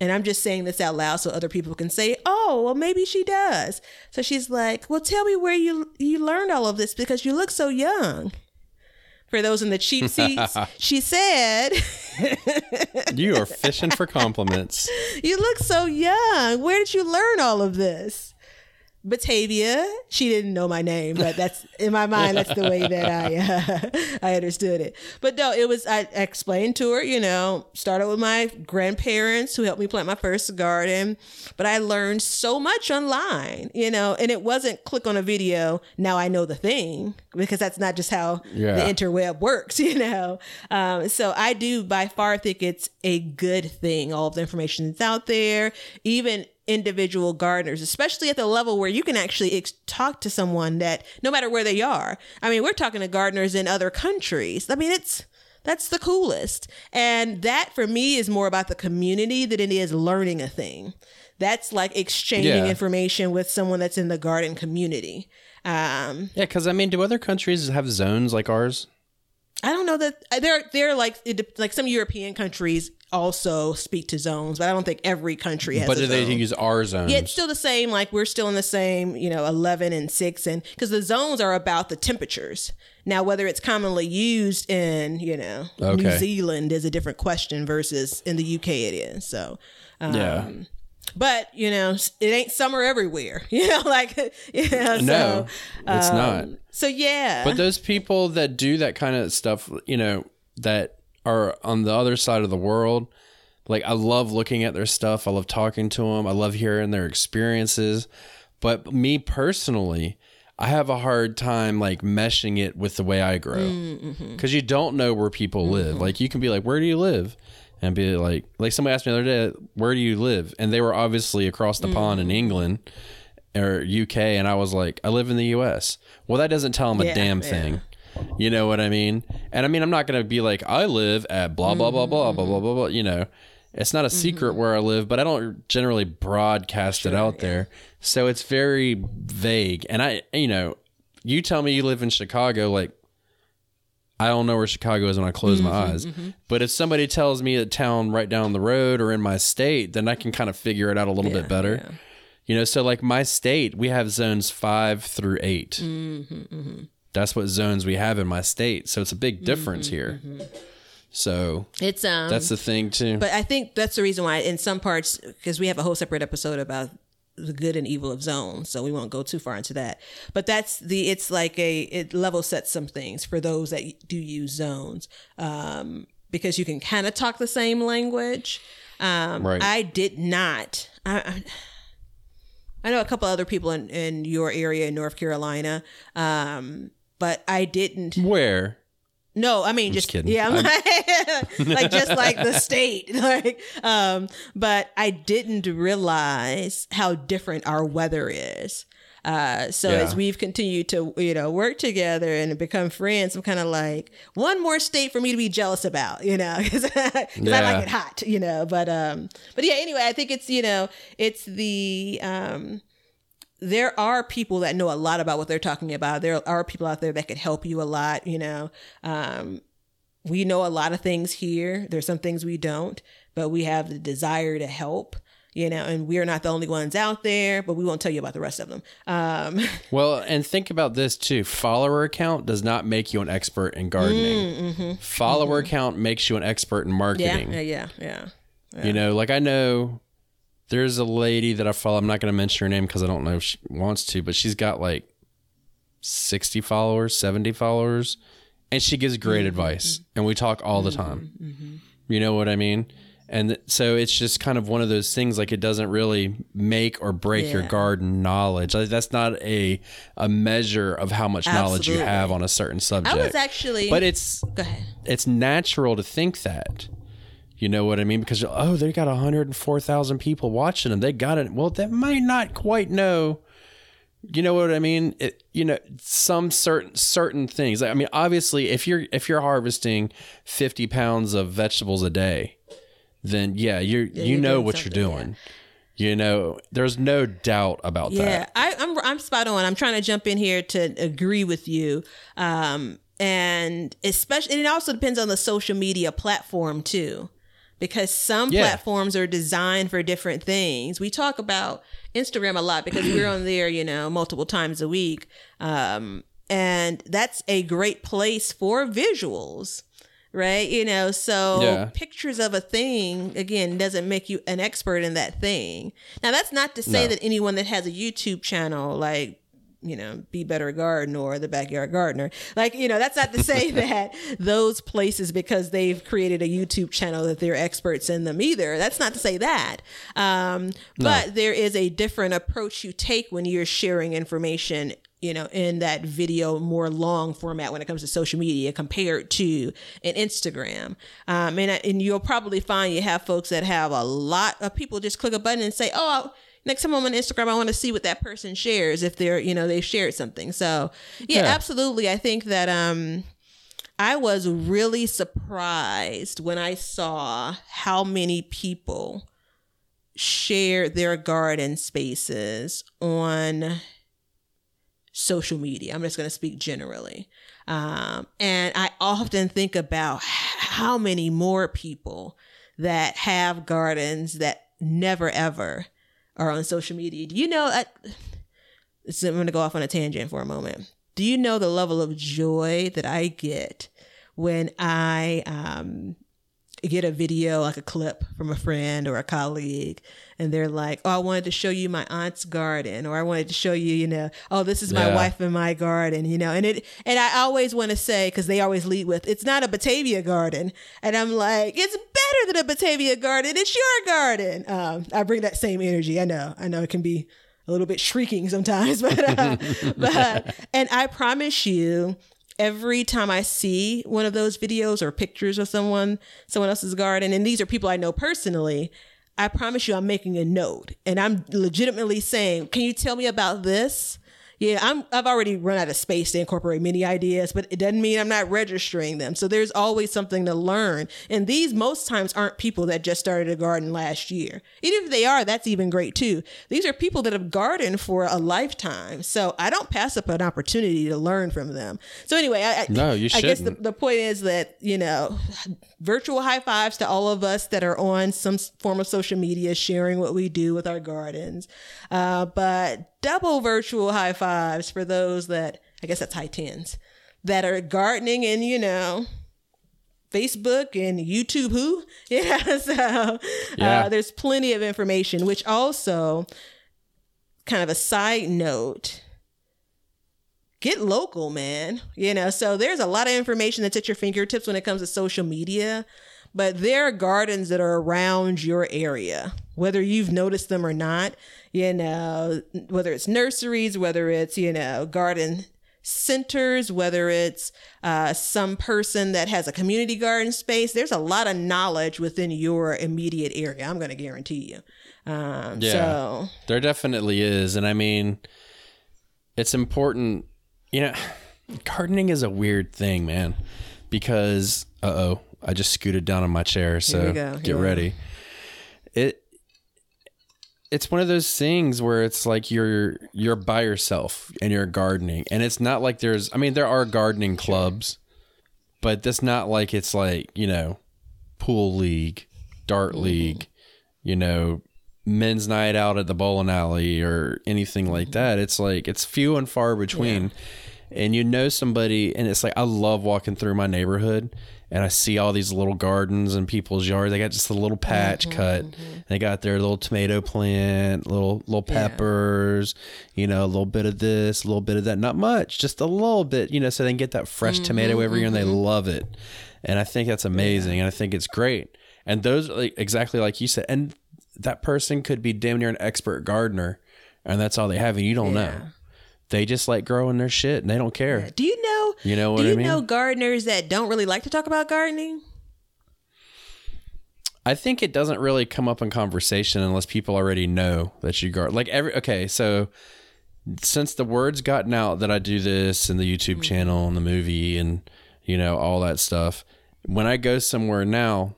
and I'm just saying this out loud so other people can say, "Oh, well, maybe she does." So she's like, "Well, tell me where you you learned all of this because you look so young." For those in the cheap seats, she said, You are fishing for compliments. "You look so young. Where did you learn all of this?" Batavia. She didn't know my name, but that's in my mind. That's the way that I uh, I understood it. But no, it was. I explained to her. You know, started with my grandparents who helped me plant my first garden. But I learned so much online. You know, and it wasn't click on a video. Now I know the thing because that's not just how Yeah. the interweb works. You know, um, so I do by far think it's a good thing. All of the information that's out there, even individual gardeners, especially at the level where you can actually ex- talk to someone that no matter where they are. I mean, we're talking to gardeners in other countries. I mean, it's that's the coolest. And that for me is more about the community than it is learning a thing. That's like exchanging Yeah. information with someone that's in the garden community. Um, Yeah, because I mean, do other countries have zones like ours? I don't know that they're they're like like some European countries also speak to zones, but I don't think every country has. But they zone. use our zones? Yeah, it's still the same. Like we're still in the same, you know, eleven and six, and because the zones are about the temperatures. Now, whether it's commonly used in, you know, New Zealand is a different question versus in the UK it is. So, um, yeah. but you know, it ain't summer everywhere. You know, like you know, No, so, it's um, not. So yeah, But those people that do that kind of stuff, you know, that are on the other side of the world, like I love looking at their stuff. I love talking to them. I love hearing their experiences. But me personally, I have a hard time like meshing it with the way I grow Mm-hmm. because you don't know where people live. Like you can be like, "Where do you live?" and be like, like somebody asked me the other day, "Where do you live?" and they were obviously across the pond Mm-hmm. in England or UK, and I was like, "I live in the US." Well, that doesn't tell them a damn yeah. thing. You know what I mean? And I mean, I'm not going to be like, I live at blah, blah, blah, blah, blah, blah, mm-hmm. blah, blah. You know, it's not a secret mm-hmm. where I live, but I don't generally broadcast it out there. So it's very vague. And I, you know, you tell me you live in Chicago, like, I don't know where Chicago is when I close my mm-hmm, eyes. But if somebody tells me a town right down the road or in my state, then I can kind of figure it out a little bit better. You know, so like my state, we have zones five through 8 Mm-hmm, That's what zones we have in my state. So it's a big difference here. So It's um that's the thing too. But I think that's the reason why, in some parts, because we have a whole separate episode about the good and evil of zones, so we won't go too far into that. But that's the it's like a it level sets some things for those that do use zones, um, because you can kind of talk the same language. Um, Right. I did not. I, I, I know a couple other people in, in your area in North Carolina, um, but I didn't. Where? No, I mean just, kidding. yeah, I'm like, like just like the state, like. Um, but I didn't realize how different our weather is. Uh, so Yeah. as we've continued to you know work together and become friends, I'm kind of like one more state for me to be jealous about, you know, because I like it hot, you know. But um, but yeah, anyway, I think it's you know it's the um there are people that know a lot about what they're talking about. There are people out there that could help you a lot, you know. Um, we know a lot of things here. There's some things we don't, but we have the desire to help, you know, and we're not the only ones out there, but we won't tell you about the rest of them. Um, Well, and think about this too. Follower count does not make you an expert in gardening. Follower count makes you an expert in yeah, marketing. yeah, yeah, yeah. You know, like I know there's a lady that I follow. I'm not going to mention her name because I don't know if she wants to, but she's got like 60 followers, 70 followers, and she gives great mm-hmm. advice. Mm-hmm. And we talk all the mm-hmm. time. You know what I mean? And so it's just kind of one of those things like it doesn't really make or break your garden knowledge. Like, that's not a a measure of how much knowledge you have on a certain subject. I was actually. but it's go ahead. it's natural to think that. You know what I mean? Because oh, they got 104,000 people watching them. They got it. Well, they might not quite know. You know what I mean? It, you know some certain certain things. I mean, obviously, if you're if you're harvesting 50 pounds of vegetables a day, then yeah, you're you you're know what you're something, yeah. doing. You know, there's no doubt about Yeah, that. I, I'm I'm spot on. I'm trying to jump in here to agree with you, um, and especially, and it also depends on the social media platform too, because some Yeah. platforms are designed for different things. We talk about Instagram a lot because we're on there, you know, multiple times a week, um, and that's a great place for visuals. Right, you know, so Yeah. pictures of a thing again doesn't make you an expert in that thing. Now, that's not to say No. that anyone that has a YouTube channel, like you know, Be Better Garden or The Backyard Gardener, like you know, that's not to say that those places because they've created a YouTube channel that they're experts in them either. That's not to say that. Um, But there is a different approach you take when you're sharing information you know, in that video more long format when it comes to social media compared to an Instagram. Um, and, and you'll probably find you have folks that have a lot of people just click a button and say, oh, next time I'm on Instagram, I want to see what that person shares if they're, you know, they shared something. So yeah, Yeah. absolutely. I think that, um, I was really surprised when I saw how many people share their garden spaces on social media. I'm just going to speak generally. Um, and I often think about how many more people that have gardens that never ever are on social media. Do you know? I, I'm going to go off on a tangent for a moment. Do you know the level of joy that I get when I um, get a video, like a clip from a friend or a colleague, and they're like, "Oh, I wanted to show you my aunt's garden," or "I wanted to show you, you know, oh, this is my Yeah. wife and my garden," you know, and it, and I always want to say because they always lead with, "It's not a Batavia garden," and I'm like, "It's better than a Batavia garden. It's your garden." Um, I bring that same energy. I know, I know, it can be a little bit shrieking sometimes, but uh, but and I promise you, every time I see one of those videos or pictures of someone someone else's garden, and these are people I know personally, I promise you, I'm making a note and I'm legitimately saying, "Can you tell me about this?" Yeah, I'm I've already run out of space to incorporate many ideas, but it doesn't mean I'm not registering them. So there's always something to learn. And these most times aren't people that just started a garden last year. Even if they are, that's even great too. These are people that have gardened for a lifetime. So I don't pass up an opportunity to learn from them. So anyway, I, No, you shouldn't. I guess the, the point is that, you know, virtual high fives to all of us that are on some form of social media sharing what we do with our gardens. Uh, but double virtual high fives for those that, I guess that's high tens, that are gardening and, you know, Facebook and YouTube who? Yeah, so Yeah. Uh, there's plenty of information, which also kind of a side note get local, man. You know, so there's a lot of information that's at your fingertips when it comes to social media, but there are gardens that are around your area, whether you've noticed them or not. You know, whether it's nurseries, whether it's, you know, garden centers, whether it's uh, some person that has a community garden space, there's a lot of knowledge within your immediate area. I'm going to guarantee you. Um, Yeah. So, There definitely is. And I mean, it's important, you know, gardening is a weird thing, man, because, uh oh, I just scooted down on my chair. So get ready. It, it's one of those things where it's like you're you're by yourself and you're gardening. And it's not like there's i mean there are gardening clubs but that's not like it's like you know pool league dart mm-hmm. league you know men's night out at the bowling alley or anything like mm-hmm. that. It's like it's few and far between. And you know somebody and it's like i love walking through my neighborhood and i see all these little gardens in people's yards. They got just a little patch mm-hmm, cut. Mm-hmm. they got their little tomato plant little little peppers you know a little bit of this a little bit of that. Not much just a little bit you know so they can get that fresh mm-hmm, tomato every year and they love it. And i think that's amazing and i think it's great. And those like exactly like you said and that person could be damn near an expert gardener and that's all they have and you don't know they just like growing their shit and they don't care do you know? You know what Do I you mean? know gardeners that don't really like to talk about gardening? I think it doesn't really come up in conversation unless people already know that you garden. Like every okay, so since the word's gotten out that I do this and the YouTube mm-hmm. channel and the movie and you know all that stuff, when I go somewhere now,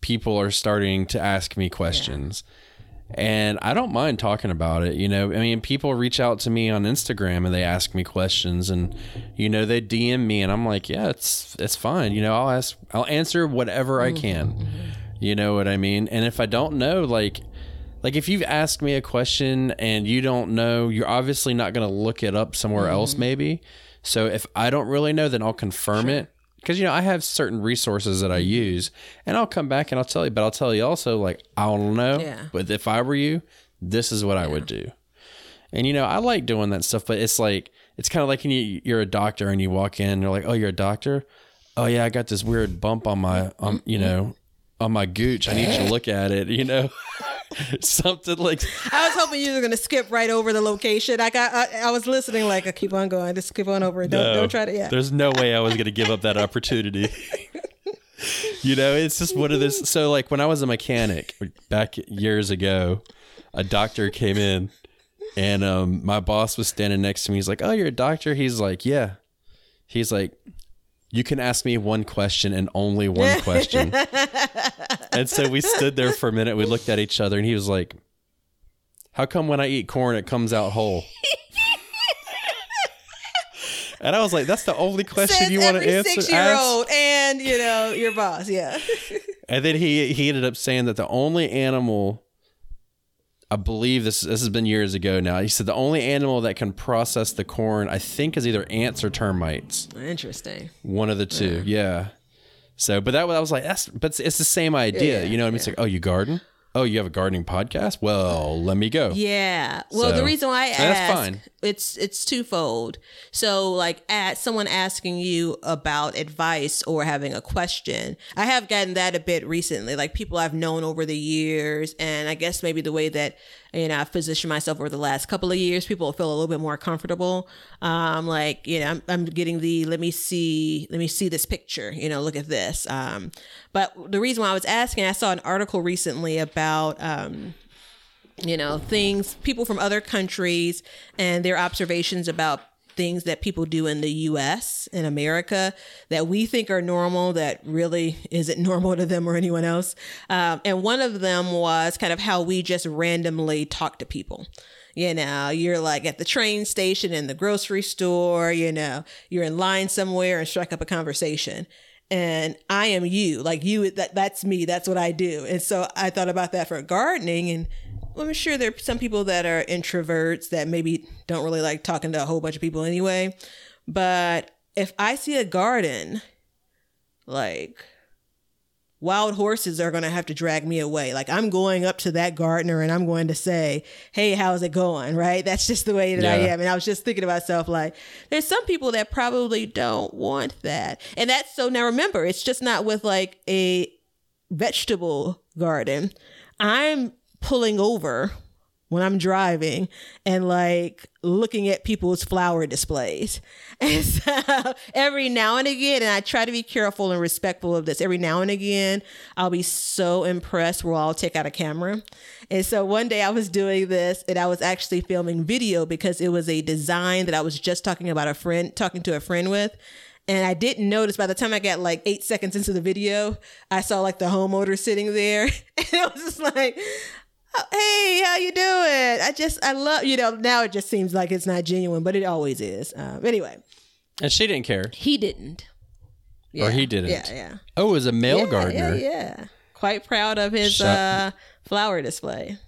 people are starting to ask me questions. And I don't mind talking about it, you know. I mean, people reach out to me on Instagram and they ask me questions, and you know they DM me, and I'm like, yeah, it's it's fine, you know. I'll ask, I'll answer whatever I mm-hmm. can, you know what I mean. And if I don't know, like, like if you've asked me a question and you don't know, you're obviously not going to look it up somewhere else, mm-hmm. maybe. So if I don't really know, then I'll confirm it because you know I have certain resources that I use, and I'll come back and I'll tell you. But I'll tell you also, like I don't know, Yeah. but if I were you, this is what I would do. And you know, I like doing that stuff, but it's like it's kind of like you, you're a doctor and you walk in, and you're like, "Oh, you're a doctor? Oh yeah, I got this weird bump on my, um, you know, on my gooch. I need you to look at it." You know, something like I was hoping you were going to skip right over the location. I got, I, I was listening, like, uh, keep on going, just skip on over it. Don't, No, don't try to, yeah. There's no way I was going to give up that opportunity. you know, it's just one of this. So, like when I was a mechanic back years ago, a doctor came in, and um, my boss was standing next to me. He's like, "Oh, you're a doctor?" He's like, "Yeah." He's like, "You can ask me one question and only one question." and so we stood there for a minute. We looked at each other, and he was like, "How come when I eat corn, it comes out whole?" And I was like, "That's the only question Says you want to answer." Six year old and, you know, your boss, yeah. And then he he ended up saying that the only animal, I believe this this has been years ago now. He said the only animal that can process the corn, I think, is either ants or termites. Interesting. One of the two, yeah. So, but that was I was like, that's but it's, it's the same idea, Yeah, you know. what I mean, it's like, oh, you garden? Oh, you have a gardening podcast? Well, let me go. Yeah. Well, the reason why I and that's ask, fine. it's it's twofold. So, like, at someone asking you about advice or having a question, I have gotten that a bit recently. Like people I've known over the years, and I guess maybe the way that you know I've positioned myself over the last couple of years, people feel a little bit more comfortable. Um, like you know, I'm, I'm getting the let me see, let me see this picture. You know, look at this. Um, but the reason why I was asking, I saw an article recently about um you know, things, people from other countries and their observations about things that people do in the US, in America, that we think are normal, that really isn't normal to them or anyone else. Um, and one of them was kind of how we just randomly talk to people. You know, you're like at the train station, in the grocery store, you know, you're in line somewhere and strike up a conversation and I am you. Like you, that that's me. That's what I do. And so I thought about that for gardening, and I'm sure there are some people that are introverts that maybe don't really like talking to a whole bunch of people anyway. But if I see a garden, like wild horses are going to have to drag me away. Like I'm going up to that gardener and I'm going to say, "Hey, how's it going?" Right? That's just the way that I am. And I was just thinking to myself like there's some people that probably don't want that. And that's so now remember, it's just not with like a vegetable garden. I'm pulling over when I'm driving and like looking at people's flower displays. And so every now and again, and I try to be careful and respectful of this, every now and again, I'll be so impressed where I'll take out a camera. And so one day I was doing this and I was actually filming video because it was a design that I was just talking about a friend, talking to a friend with. And I didn't notice by the time I got like eight seconds into the video, I saw like the homeowner sitting there. And I was just like, "Oh, hey, how you doing? I just, I love, you know, now it just seems like it's not genuine, but it always is. Um, anyway, And she didn't care. he didn't. Or he didn't. Yeah, yeah. Oh, it was a male Yeah, gardener. Yeah, yeah. Quite proud of his Shut- uh, flower display.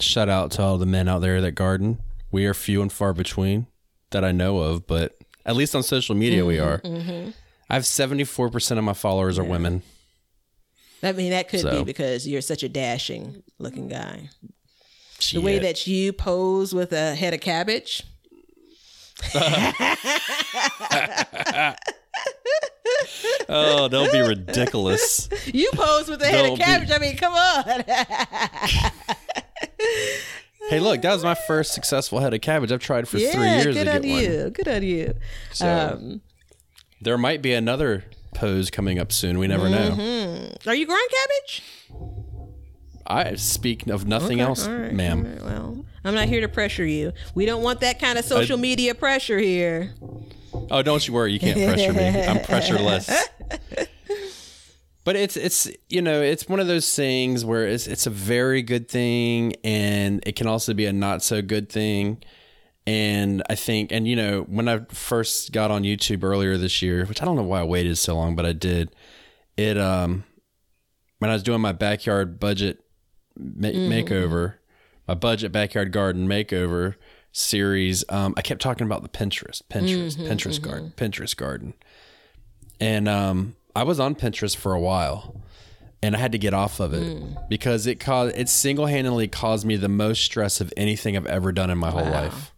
Shout out to all the men out there that garden. We are few and far between that I know of, but at least on social media we are. Mm-hmm, I have 74% of my followers are women. I mean, that could be because you're such a dashing looking guy. The way that you pose with a head of cabbage. Oh, they'll be ridiculous. You pose with a head Don't of be- cabbage. I mean, come on. hey, look, that was my first successful head of cabbage. I've tried for three years good to on get one. you. Good on you. So Um, there might be another pose coming up soon. We never know. Mm-hmm. Are you growing cabbage? I speak of nothing Okay, else, right, ma'am. right, well, I'm not here to pressure you. We don't want that kind of social media pressure here. Oh, don't you worry. You can't pressure me. I'm pressureless. But it's it's you know it's one of those things where it's it's a very good thing and it can also be a not so good thing. And I think and you know when I first got on YouTube earlier this year, which I don't know why I waited so long, but I did. It um when I was doing my backyard budget ma- makeover, my budget backyard garden makeover series, um, I kept talking about the Pinterest, Pinterest, Pinterest garden, Pinterest garden, and um, I was on Pinterest for a while, and I had to get off of it because it caused it single handedly caused me the most stress of anything I've ever done in my whole life.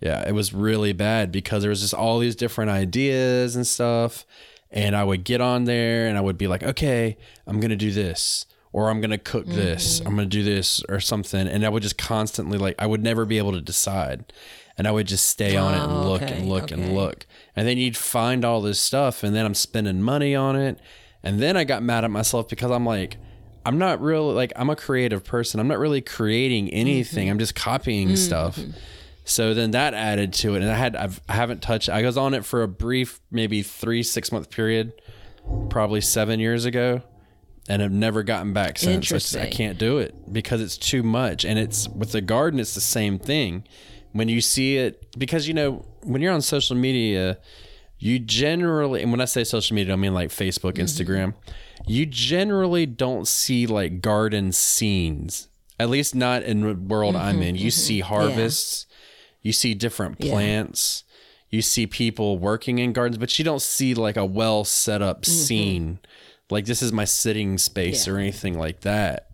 Yeah, it was really bad because there was just all these different ideas and stuff. And I would get on there and I would be like, okay, I'm going to do this or I'm going to cook this. Mm-hmm. I'm going to do this or something. And I would just constantly, like, I would never be able to decide. And I would just stay on it and Oh, look okay, and look okay. and look. And then you'd find all this stuff. And then I'm spending money on it. And then I got mad at myself because I'm like, I'm not really like I'm a creative person. I'm not really creating anything. Mm-hmm. I'm just copying stuff. Mm-hmm. So then that added to it, and I had I've, I haven't touched. I was on it for a brief, maybe three six month period, probably seven years ago, and I've never gotten back since. I, just- I can't do it because it's too much, and it's with the garden. It's the same thing. When you see it, because you know when you're on social media, you generally, and when I say social media, I mean like Facebook, mm-hmm. Instagram. You generally don't see like garden scenes. At least not in the world I'm mm-hmm, in. You mm-hmm. see harvests, you see different plants, you see people working in gardens, but you don't see like a well set up mm-hmm. scene. Like this is my sitting space or anything like that.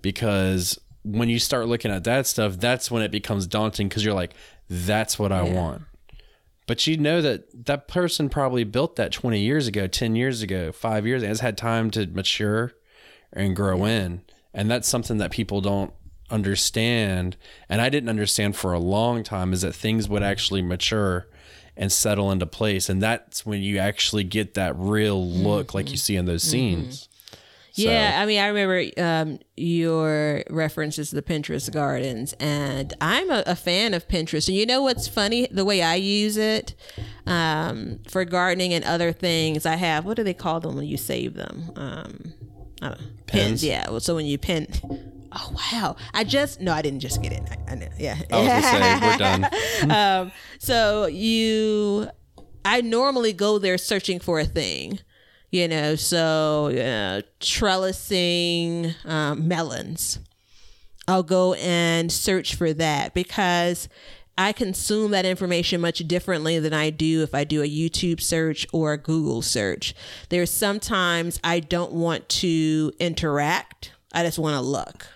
Because when you start looking at that stuff, that's when it becomes daunting because you're like, that's what I want. But you know that that person probably built that 20 years ago, 10 years ago, five years, ago, has had time to mature and grow in. And that's something that people don't understand. And I didn't understand for a long time is that things would actually mature and settle into place. And that's when you actually get that real look like you see in those scenes. Yeah, I mean, I remember um, your references to the Pinterest gardens, and I'm a, a, fan of Pinterest. And you know what's funny? The way I use it um, for gardening and other things, I have what do they call them when you save them? Um, I don't know, Pins? Yeah. Well, so when you pin. Oh wow! I just no, I didn't just get it. I, I know. Yeah. I was gonna say we're done. um, so you, I normally go there searching for a thing, you know. So uh, trellising um, melons, I'll go and search for that because I consume that information much differently than I do if I do a YouTube search or a Google search. There's sometimes I don't want to interact. I just want to look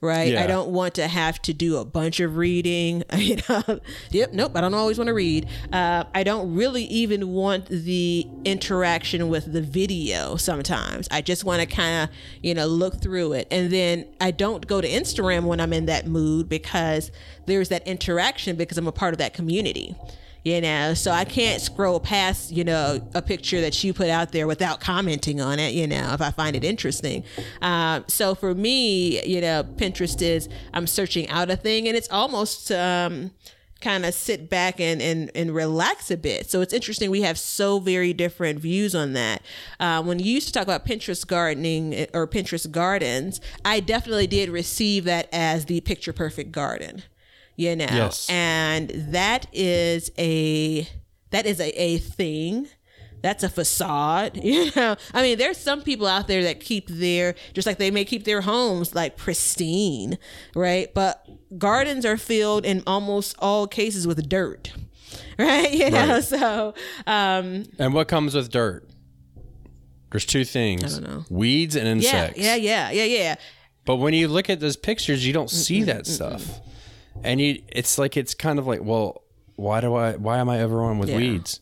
right? Yeah. I don't want to have to do a bunch of reading. You know, yep, nope. I don't always want to read. Uh, I don't really even want the interaction with the video. Sometimes I just want to kind of you know look through it, and then I don't go to Instagram when I'm in that mood because there's that interaction because I'm a part of that community you know so i can't scroll past you know a picture that you put out there without commenting on it you know if i find it interesting. Um, so for me you know pinterest is i'm searching out a thing and it's almost um, kind of sit back and, and and relax a bit. So it's interesting we have so very different views on that. Uh, when you used to talk about pinterest gardening eh, or pinterest gardens i definitely did receive that as the picture perfect garden you know Yes. and that is a that is a, a thing that's a facade you know i mean there's some people out there that keep their just like they may keep their homes like pristine right but gardens are filled in almost all cases with dirt right you know Right. so um And what comes with dirt? There's two things. I don't know. Weeds and insects. yeah yeah yeah yeah But when you look at those pictures, you don't see that stuff. And you it's like it's kind of like, well, why do I why am I overrun with Yeah. weeds?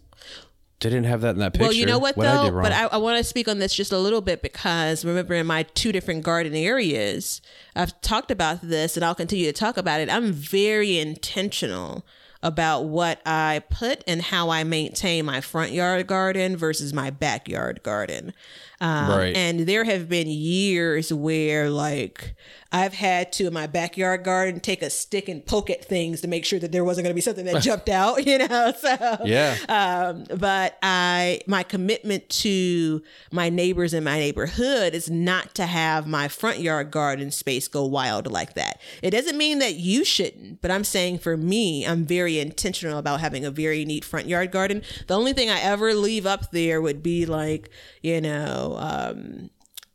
They didn't have that in that picture. Well, you know what, I though? wrong? but I, I want to speak on this just a little bit because remember, in my two different garden areas, I've talked about this and I'll continue to talk about it. I'm very intentional about what I put and how I maintain my front yard garden versus my backyard garden. Um, Right. And there have been years where, like, I've had to in my backyard garden take a stick and poke at things to make sure that there wasn't going to be something that jumped out, you know? So, yeah. um, but I my commitment to my neighbors in my neighborhood is not to have my front yard garden space go wild like that. It doesn't mean that you shouldn't, but I'm saying for me, I'm very intentional about having a very neat front yard garden. The only thing I ever leave up there would be like, you know, um,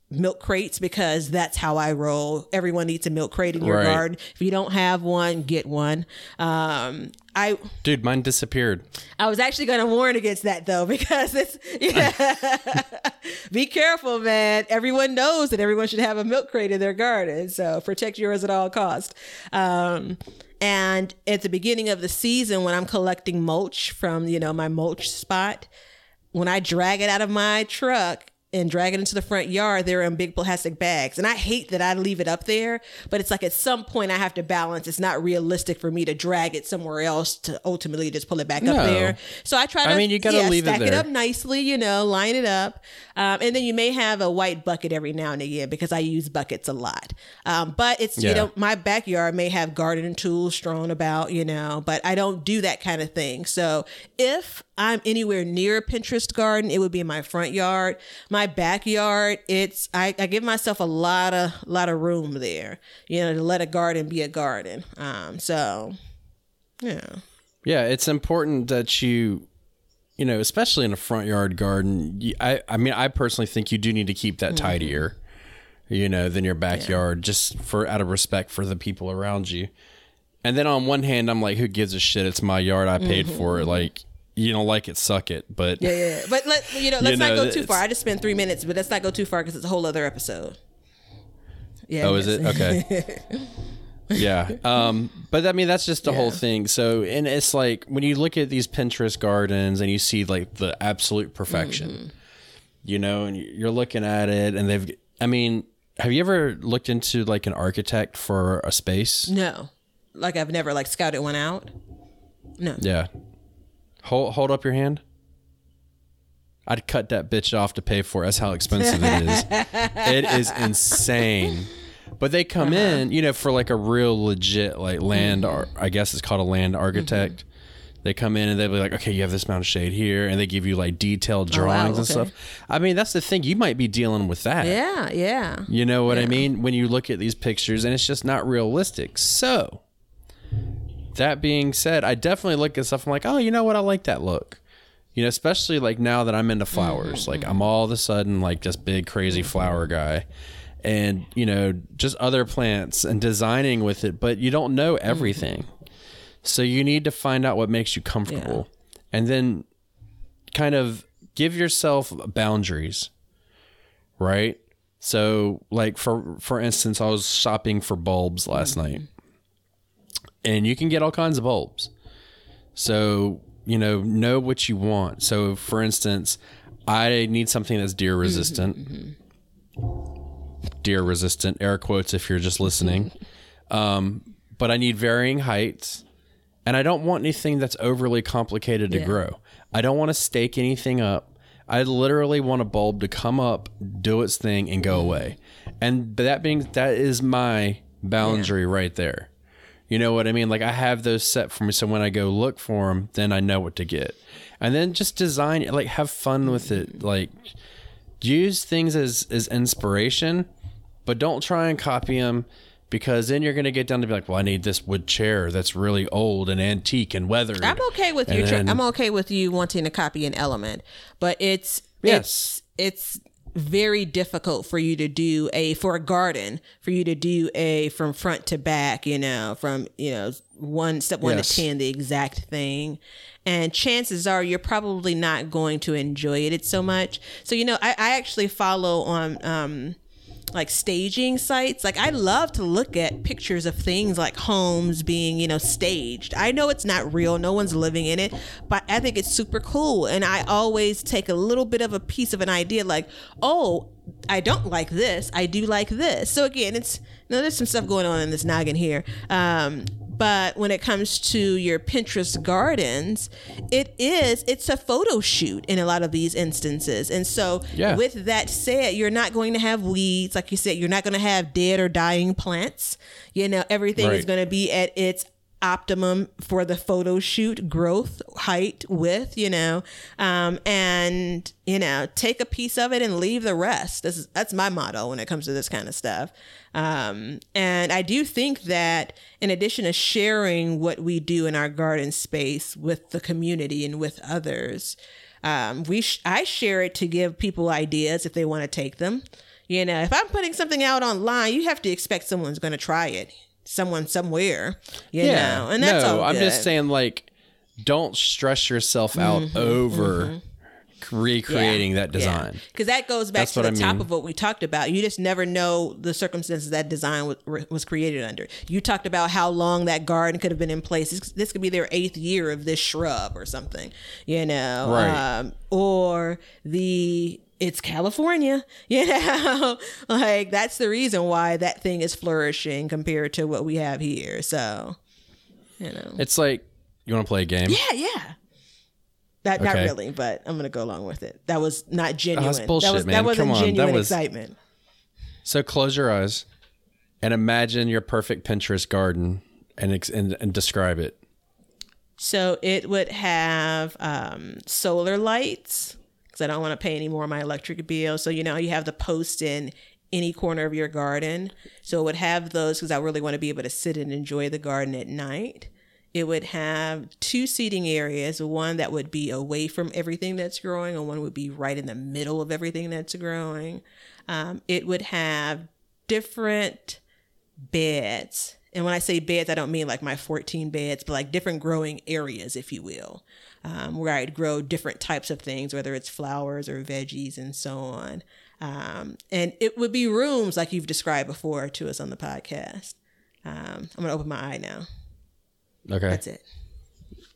milk crates because that's how I roll. Everyone needs a milk crate in your Right. garden. If you don't have one, get one. Um, I Dude, mine disappeared. I was actually going to warn against that though, because it's yeah. be careful, man. Everyone knows that everyone should have a milk crate in their garden, so protect yours at all cost. Um, and at the beginning of the season, when I'm collecting mulch from you know my mulch spot, when I drag it out of my truck and drag it into the front yard, they're in big plastic bags. And I hate that I leave it up there, but it's like at some point I have to balance. It's not realistic for me to drag it somewhere else to ultimately just pull it back No. up there. So I try to I mean, you gotta yeah, leave it stack it, there. up nicely, you know, line it up. Um, and then you may have a white bucket every now and again because I use buckets a lot. Um, but it's, you know, my backyard may have gardening tools strewn about, you know, but I don't do that kind of thing. So if I'm anywhere near a Pinterest garden, it would be in my front yard. My backyard, it's I, I give myself a lot of lot of room there, you know, to let a garden be a garden. Um, so yeah. Yeah, it's important that you, you know, especially in a front yard garden. You, I, I mean, I personally think you do need to keep that Mm-hmm. tidier, you know, than your backyard, just for out of respect for the people around you. And then on one hand, I'm like, who gives a shit? It's my yard. I paid for it. Like, you don't like it, suck it. But. Yeah, yeah, yeah. But let you know, let's You not go too far. I just spent three minutes, but let's not go too far because it's a whole other episode. Yeah. Oh, is it? Okay. yeah. Um, but I mean, that's just the whole thing. So, and it's like when you look at these Pinterest gardens and you see like the absolute perfection, Mm-hmm. you know, and you're looking at it and they've, I mean, have you ever looked into like an architect for a space? No, like I've never like scouted one out. No. Yeah. Hold, hold up your hand. I'd cut that bitch off to pay for it. That's how expensive it is. it is insane. But they come uh-huh. in, you know, for like a real legit like land, ar- I guess it's called a land architect. Mm-hmm. They come in and they'll be like, okay, you have this amount of shade here, and they give you like detailed oh, drawings and okay. stuff. I mean, that's the thing. You might be dealing with that. Yeah, yeah. You know what I mean? When you look at these pictures and it's just not realistic. So, that being said, I definitely look at stuff. I'm like, oh, you know what? I like that look. You know, especially like now that I'm into flowers. Like, I'm all of a sudden like this big, crazy flower guy. And, you know, just other plants and designing with it, but you don't know mm-hmm. everything. So, you need to find out what makes you comfortable. And then kind of give yourself boundaries right? So, like for for instance, I was shopping for bulbs last mm-hmm. night, and you can get all kinds of bulbs. So you know, know what you want. So, for instance, I need something that's deer mm-hmm, resistant. Mm-hmm. Deer resistant, air quotes if you're just listening. um, but I need varying heights, and I don't want anything that's overly complicated to Yeah. grow. I don't want to stake anything up. I literally want a bulb to come up, do its thing, and go mm-hmm. away. And that being that is my boundary right there. You know what I mean? Like I have those set for me, so when I go look for them, then I know what to get. And then just design, like have fun with it. Like use things as as inspiration, but don't try and copy them because then you're gonna get down to be like, well, I need this wood chair that's really old and antique and weathered. I'm okay with you. And tr- then- I'm okay with you wanting to copy an element, but it's Yes. it's it's very difficult for you to do a for a garden for you to do a from front to back. You know, from you know one step one Yes. to ten, the exact thing. And chances are you're probably not going to enjoy it, so much. So you know, I, I actually follow on um, like staging sites. Like I love to look at pictures of things like homes being, you know, staged. I know it's not real, no one's living in it, but I think it's super cool. And I always take a little bit of a piece of an idea like, oh, I don't like this. I do like this. So again, it's you know, there's some stuff going on in this noggin here. Um, but when it comes to your Pinterest gardens, it is it's a photo shoot in a lot of these instances. And so Yeah. with that said, you're not going to have weeds, like you said, you're not going to have dead or dying plants. You know, everything is going to be at its optimum for the photo shoot growth height width you know um, and you know take a piece of it and leave the rest. This is that's my motto when it comes to this kind of stuff. Um, and i do think that in addition to sharing what we do in our garden space with the community and with others um, we sh- i share it to give people ideas if they want to take them. You know if i'm putting something out online you have to expect someone's going to try it someone somewhere you know and that's no, all I'm just saying like don't stress yourself out Mm-hmm, over recreating that design. Because that goes back That's to the I top mean. of what we talked about. You just never know the circumstances that design was, was created under. You talked about how long that garden could have been in place. This, this could be their eighth year of this shrub or something, you know, Right. um, or the it's California, you know, like that's the reason why that thing is flourishing compared to what we have here. So, you know, It's like you want to play a game? yeah, yeah. That not Okay. really, but I'm gonna go along with it. That was not genuine. that's bullshit, that was man. that wasn't Come on, that genuine was- excitement. So close your eyes and imagine your perfect Pinterest garden and ex- and, and describe it. So it would have um, solar lights because I don't want to pay any more of my electric bill. So you know you have the post in any corner of your garden. So it would have those because I really want to be able to sit and enjoy the garden at night. It would have two seating areas, one that would be away from everything that's growing, and one would be right in the middle of everything that's growing. Um, it would have different beds. And when I say beds, I don't mean like my 14 beds, but like different growing areas, if you will, um, where I'd grow different types of things, whether it's flowers or veggies and so on. Um, and it would be rooms like you've described before to us on the podcast. Um, I'm going to open my eye now. Okay. That's it.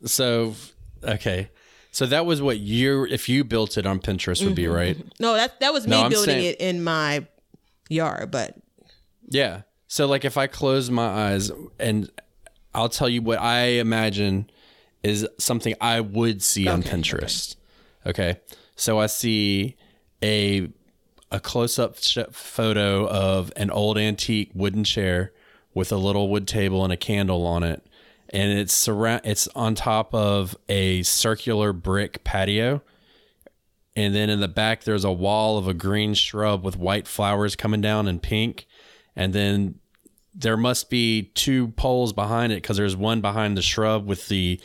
So okay. So that was what you if you built it on Pinterest would Mm-hmm. be, right? No, that, that was me No, I'm building saying- it in my yard, but Yeah. So like if I close my eyes and I'll tell you what I imagine is something I would see on Pinterest. Okay. So I see a a close up sh- photo of an old antique wooden chair with a little wood table and a candle on it, and it's surround it's on top of a circular brick patio. And then in the back, there's a wall of a green shrub with white flowers coming down in pink. And then there must be two poles behind it because there's one behind the shrub with the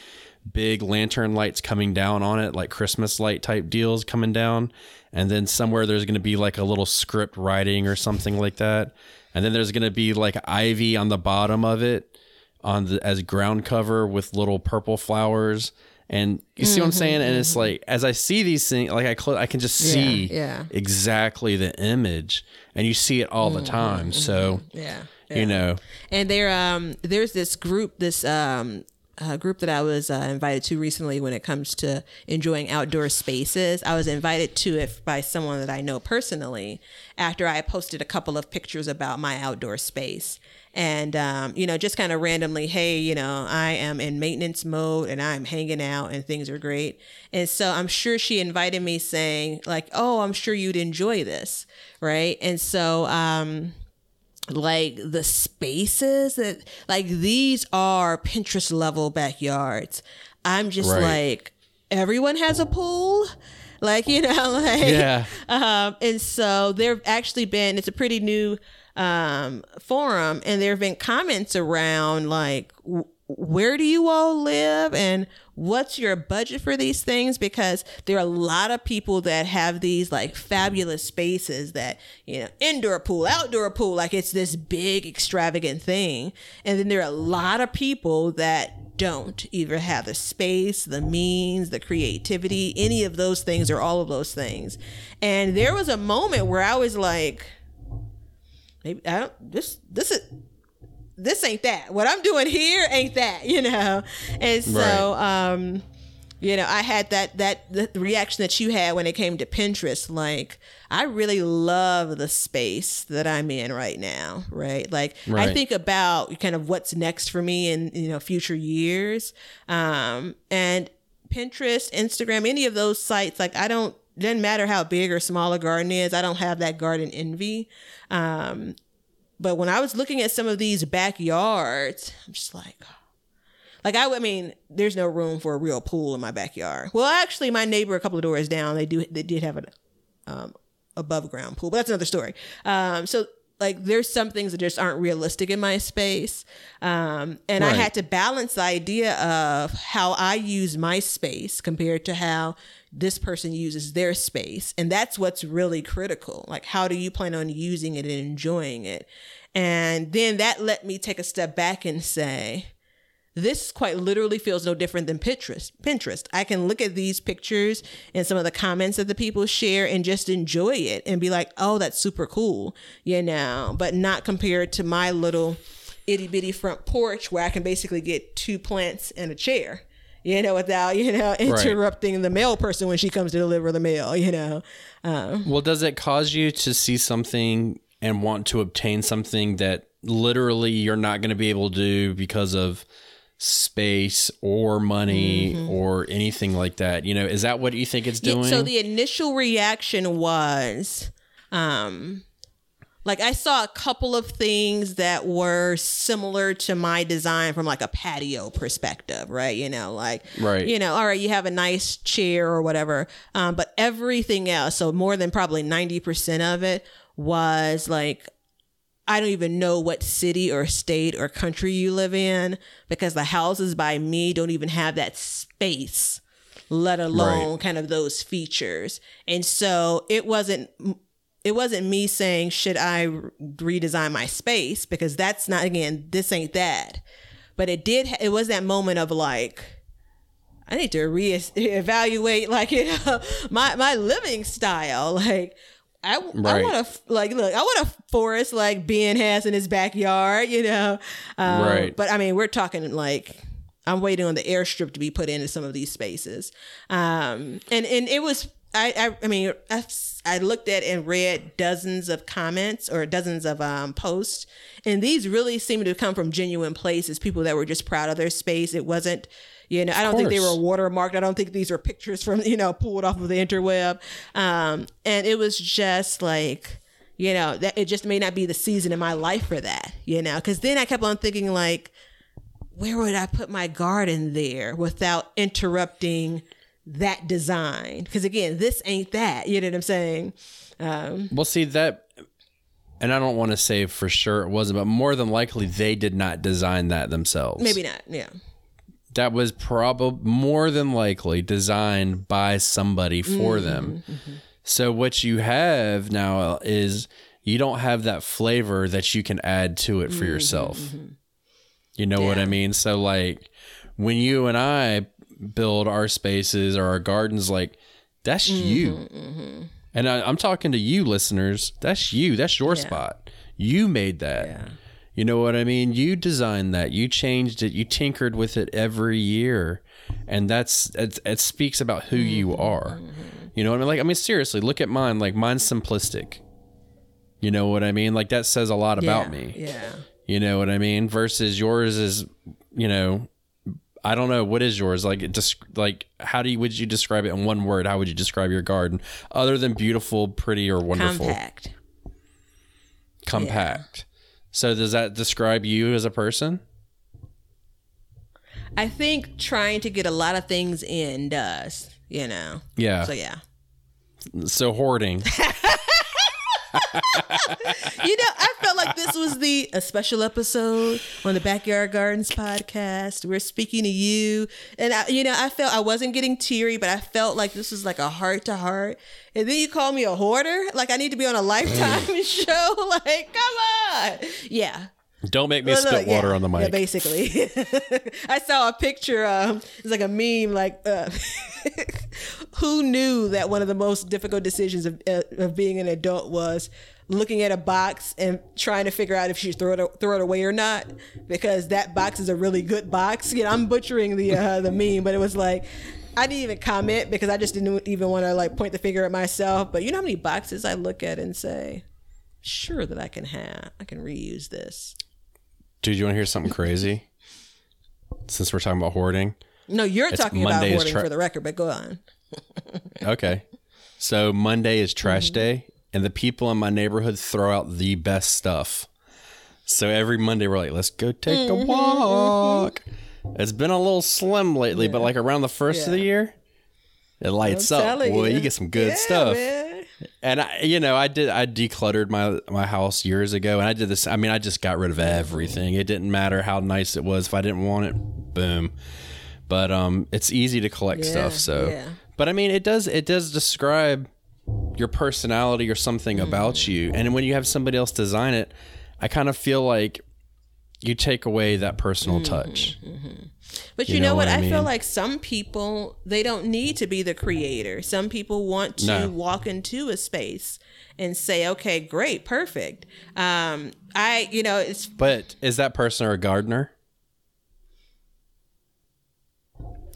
big lantern lights coming down on it, like Christmas light type deals coming down. And then somewhere there's going to be like a little script writing or something like that. And then there's going to be like ivy on the bottom of it on the as ground cover with little purple flowers. And you see what I'm saying? And it's like as I see these things, like I cl- I can just see yeah. exactly the image, and you see it all the time. So Yeah. you know, And there, um, there's this group, this um, uh, group that I was uh, invited to recently when it comes to enjoying outdoor spaces. I was invited to it by someone that I know personally after I posted a couple of pictures about my outdoor space. And, um, you know, just kind of randomly, hey, you know, I am in maintenance mode and I'm hanging out and things are great. And so I'm sure she invited me saying, like, oh, I'm sure you'd enjoy this. Right. And so, um, like the spaces that like these are Pinterest level backyards. I'm just Right. like everyone has a pool. Like, you know, like Yeah. um and so there've actually been it's a pretty new um forum and there have been comments around like w- where do you all live and what's your budget for these things? Because there are a lot of people that have these like fabulous spaces that you know indoor pool outdoor pool like it's this big extravagant thing. And then there are a lot of people that don't either have the space the means the creativity any of those things or all of those things. And there was a moment where i was like maybe i don't this this is this ain't that. What I'm doing here ain't that, you know. And so, um, you know, I had that that the reaction that you had when it came to Pinterest. Like, I really love the space that I'm in right now, right? Like, I think about kind of what's next for me in you know future years, um, and Pinterest, Instagram, any of those sites. Like, I don't. Doesn't matter how big or small a garden is. I don't have that garden envy. Um, but when I was looking at some of these backyards, I'm just like, like I, I mean, there's no room for a real pool in my backyard. Well, actually, my neighbor a couple of doors down, they do, they did have an um, above ground pool, but that's another story. Um, so like, there's some things that just aren't realistic in my space, um, and I had to balance the idea of how I use my space compared to how this person uses their space. And that's what's really critical. Like, how do you plan on using it and enjoying it? And then that let me take a step back and say, this quite literally feels no different than Pinterest. Pinterest. I can look at these pictures and some of the comments that the people share and just enjoy it and be like, oh, that's super cool, you know, but not compared to my little itty bitty front porch where I can basically get two plants and a chair, you know, without, you know, interrupting the mail person when she comes to deliver the mail, you know. Um, Well, does it cause you to see something and want to obtain something that literally you're not going to be able to do because of space or money Mm-hmm. or anything like that? You know, is that what you think it's Yeah, doing? So the initial reaction was, um, like I saw a couple of things that were similar to my design from like a patio perspective, right? You know, like Right. you know, all right, you have a nice chair or whatever, um, but everything else, so more than probably ninety percent of it was like I don't even know what city or state or country you live in because the houses by me don't even have that space, let alone kind of those features. And so it wasn't it wasn't me saying should I redesign my space because that's not again this ain't that. But it did it was that moment of like I need to reevaluate like you know my my living style like I, I want to like look I want a forest like Ben has in his backyard you know? Um, Right. but I mean we're talking like I'm waiting on the airstrip to be put into some of these spaces. Um and and it was I I, I mean I, I looked at and read dozens of comments or dozens of um posts and these really seemed to come from genuine places people that were just proud of their space. It wasn't You know, I don't think they were course. watermarked. I don't think these were pictures from you know pulled off of the interweb. Um, and it was just like you know that it just may not be the season in my life for that. You know, because then I kept on thinking like, where would I put my garden there without interrupting that design? Because again, this ain't that. You know what I'm saying? Um, Well, see that, and I don't want to say for sure it wasn't, but more than likely they did not design that themselves. maybe not. Yeah. That was probably more than likely designed by somebody for Mm-hmm, them. So what you have now is you don't have that flavor that you can add to it for yourself. You know what I Mm-hmm, mean? So like when you and I build our spaces or our gardens, like that's Mm-hmm, you. And I, I'm talking to you, listeners. That's you. That's your Yeah. spot. You made that. Yeah. You know what I mean? You designed that. You changed it. You tinkered with it every year, and that's it. It speaks about who you Mm-hmm, are. You know what I mean? Like I mean, seriously, look at mine. Like mine's simplistic. You know what I mean? Like that says a lot about Yeah, me. Yeah. You know what I mean? Versus yours is, you know, I don't know what is yours. Like it just like how do you would you describe it in one word? How would you describe your garden other than beautiful, pretty, or wonderful? Compact. Compact. So does that describe you as a person? I think trying to get a lot of things in does, you know. Yeah. So yeah. So hoarding. You know, I felt like this was the a special episode on the Backyard Gardens podcast. We're speaking to you, and I, you know, I felt I wasn't getting teary, but I felt like this was like a heart to heart. And then you call me a hoarder, like I need to be on a Lifetime show. Like, come on, yeah. Don't make me Look, spit look, yeah. water on the Yeah, mic. basically. I saw a picture. Um, it's like a meme. Like, uh, who knew that one of the most difficult decisions of, uh, of being an adult was looking at a box and trying to figure out if she should throw it throw it away or not because that box is a really good box. You know, I'm butchering the uh, the meme, but it was like. I didn't even comment because I just didn't even want to like point the finger at myself. But you know how many boxes I look at and say, "Sure that I can have, I can reuse this." Dude, you want to hear something crazy? Since we're talking about hoarding. No, you're It's talking Monday's about hoarding tra- for the record, but go on. Okay. So Monday is trash Mm-hmm. day, and the people in my neighborhood throw out the best stuff. So every Monday we're like, let's go take Mm-hmm, a walk. It's been a little slim lately, but like around the first of the year, it lights I'm up. Boy, you. you. get some good Yeah, stuff. man. And I, you know, I did. I decluttered my my house years ago, and I did this. I mean, I just got rid of everything. It didn't matter how nice it was. If I didn't want it, boom. But um, it's easy to collect Yeah, stuff. So, yeah. but I mean, it does. It does describe your personality or something Mm. about you. And when you have somebody else design it, I kind of feel like you take away that personal Mm-hmm. touch. But you, You know, know what? I I, feel like some people they don't need to be the creator. Some people want to No. walk into a space and say, "Okay, great, perfect." Um, I, you know, it's But is that person a gardener?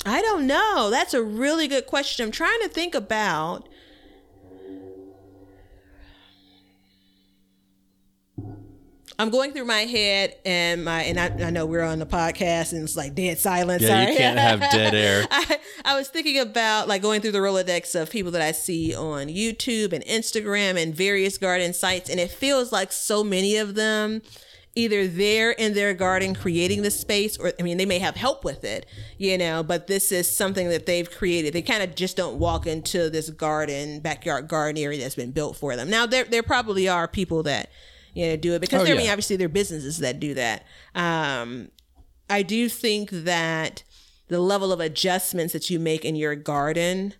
I don't know. That's a really good question. I'm trying to think about. I'm going through my head and my and I, I know we're on the podcast and it's like dead silence. Yeah, Sorry. you can't have dead air. I, I was thinking about like going through the Rolodex of people that I see on YouTube and Instagram and various garden sites, and it feels like so many of them either they're in their garden creating the space, or I mean, they may have help with it, you know, but this is something that they've created. They kind of just don't walk into this garden, backyard garden area that's been built for them. Now, there there probably are people that you know do it because Oh, there, I mean, obviously there are businesses that do that. Um, I do think that the level of adjustments that you make in your garden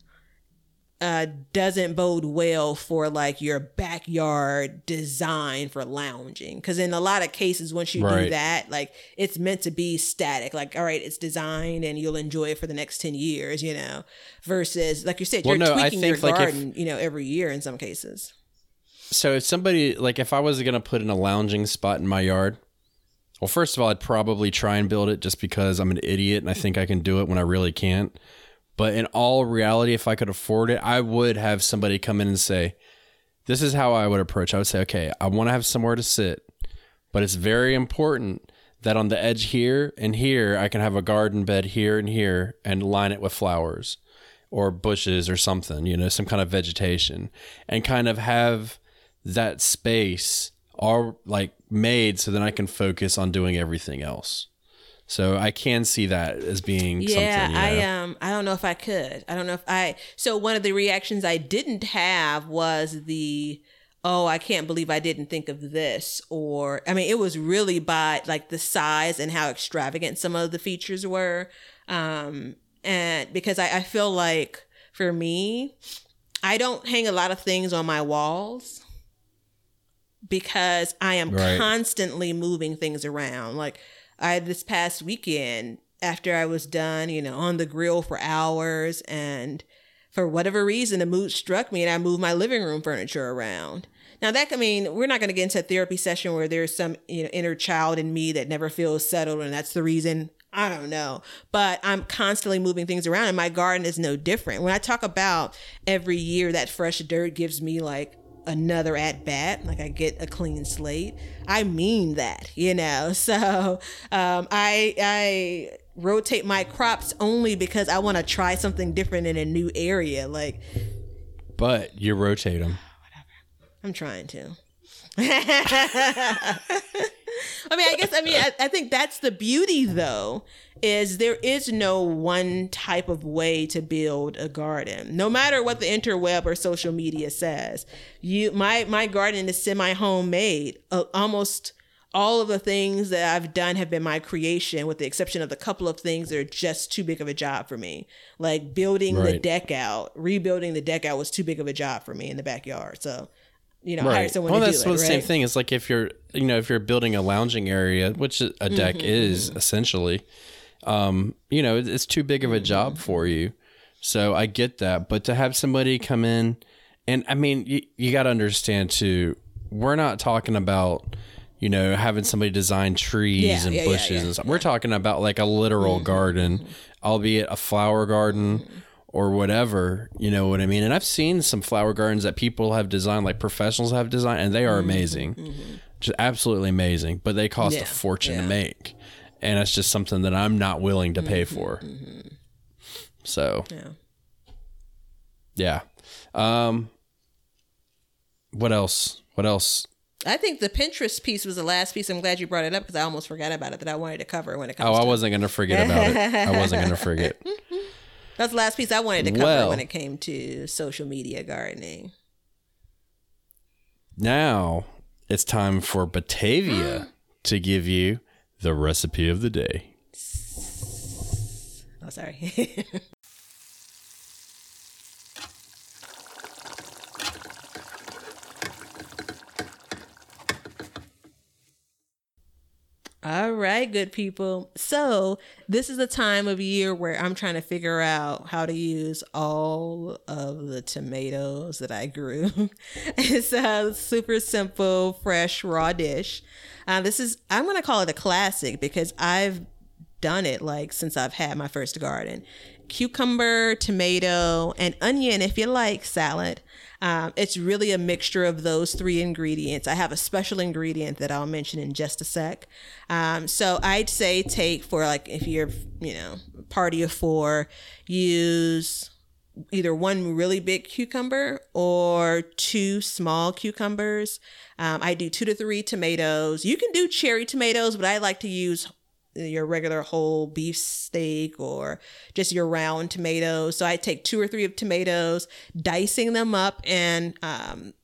uh, doesn't bode well for like your backyard design for lounging. Because in a lot of cases, once you do that, like it's meant to be static. Like, all right, it's designed and you'll enjoy it for the next 10 years, you know, versus, like you said, Well, you're no, tweaking your like, if- garden, you know, every year in some cases. So if somebody like if I was gonna put in a lounging spot in my yard, well, first of all, I'd probably try and build it just because I'm an idiot and I think I can do it when I really can't. But in all reality, if I could afford it, I would have somebody come in and say, "This is how I would approach." I would say, "Okay, I want to have somewhere to sit, but it's very important that on the edge here and here I can have a garden bed here and here and line it with flowers or bushes or something, you know, some kind of vegetation and kind of have that space are like made so then I can focus on doing everything else. So I can see that as being yeah, something. You know? I um I don't know if I could. I don't know if I so one of the reactions I didn't have was the oh, I can't believe I didn't think of this or I mean it was really by like the size and how extravagant some of the features were. Um and because I, I feel like for me, I don't hang a lot of things on my walls because I am Right. constantly moving things around. Like I this past weekend after I was done, you know, on the grill for hours and for whatever reason the mood struck me and I moved my living room furniture around. Now that I mean, we're not going to get into a therapy session where there's some you know inner child in me that never feels settled and that's the reason I don't know. But I'm constantly moving things around and my garden is no different. When I talk about every year that fresh dirt gives me like another at bat, like I get a clean slate. I mean that, you know. So um, I I rotate my crops only because I want to try something different in a new area. Like But you rotate them. I'm trying to. I mean, I guess I mean I, I think that's the beauty though is there is no one type of way to build a garden. No matter what the interweb or social media says. You my my garden is semi homemade. Uh, almost all of the things that I've done have been my creation, with the exception of the couple of things that are just too big of a job for me. Like building the deck out, rebuilding the deck out was too big of a job for me in the backyard. So, you know, hire someone Well, to that's it. the right? same thing. It's like if you're, you know, if you're building a lounging area, which a deck Mm-hmm, is essentially, um, you know, it's too big of a Mm-hmm. job for you. So I get that, but to have somebody come in, and I mean, you, you got to understand too. We're not talking about, you know, having somebody design trees Yeah, and yeah, bushes yeah. Mm-hmm. and stuff. We're talking about like a literal garden, albeit a flower garden Mm-hmm. or whatever. You know what I mean? And I've seen some flower gardens that people have designed, like professionals have designed, and they are amazing, just absolutely amazing. But they cost Mm-hmm. Yeah, a fortune yeah. to make, and it's just something that I'm not willing to pay Mm-hmm, for. So Yeah. yeah. Um, what else? What else? I think the Pinterest piece was the last piece. I'm glad you brought it up because I almost forgot about it that I wanted to cover when it comes Oh, I wasn't gonna forget about it. I wasn't gonna forget. That's the last piece I wanted to cover Well- when it came to social media gardening. Now it's time for Batavia to give you the recipe of the day. Oh, sorry. All right, good people. So, this is the time of year where I'm trying to figure out how to use all of the tomatoes that I grew. it's a super simple, fresh, raw dish. Uh, this is, I'm going to call it a classic because I've done it like since I've had my first garden. Cucumber, tomato, and onion if you like salad. Um, it's really a mixture of those three ingredients. I have a special ingredient that I'll mention in just a sec. Um, so I'd say take for like if you're, you know, party of four, use either one really big cucumber or two small cucumbers. Um, I do two to three tomatoes. You can do cherry tomatoes, but I like to use your regular whole beef steak or just your round tomatoes. So I take two or three of tomatoes, dicing them up and um,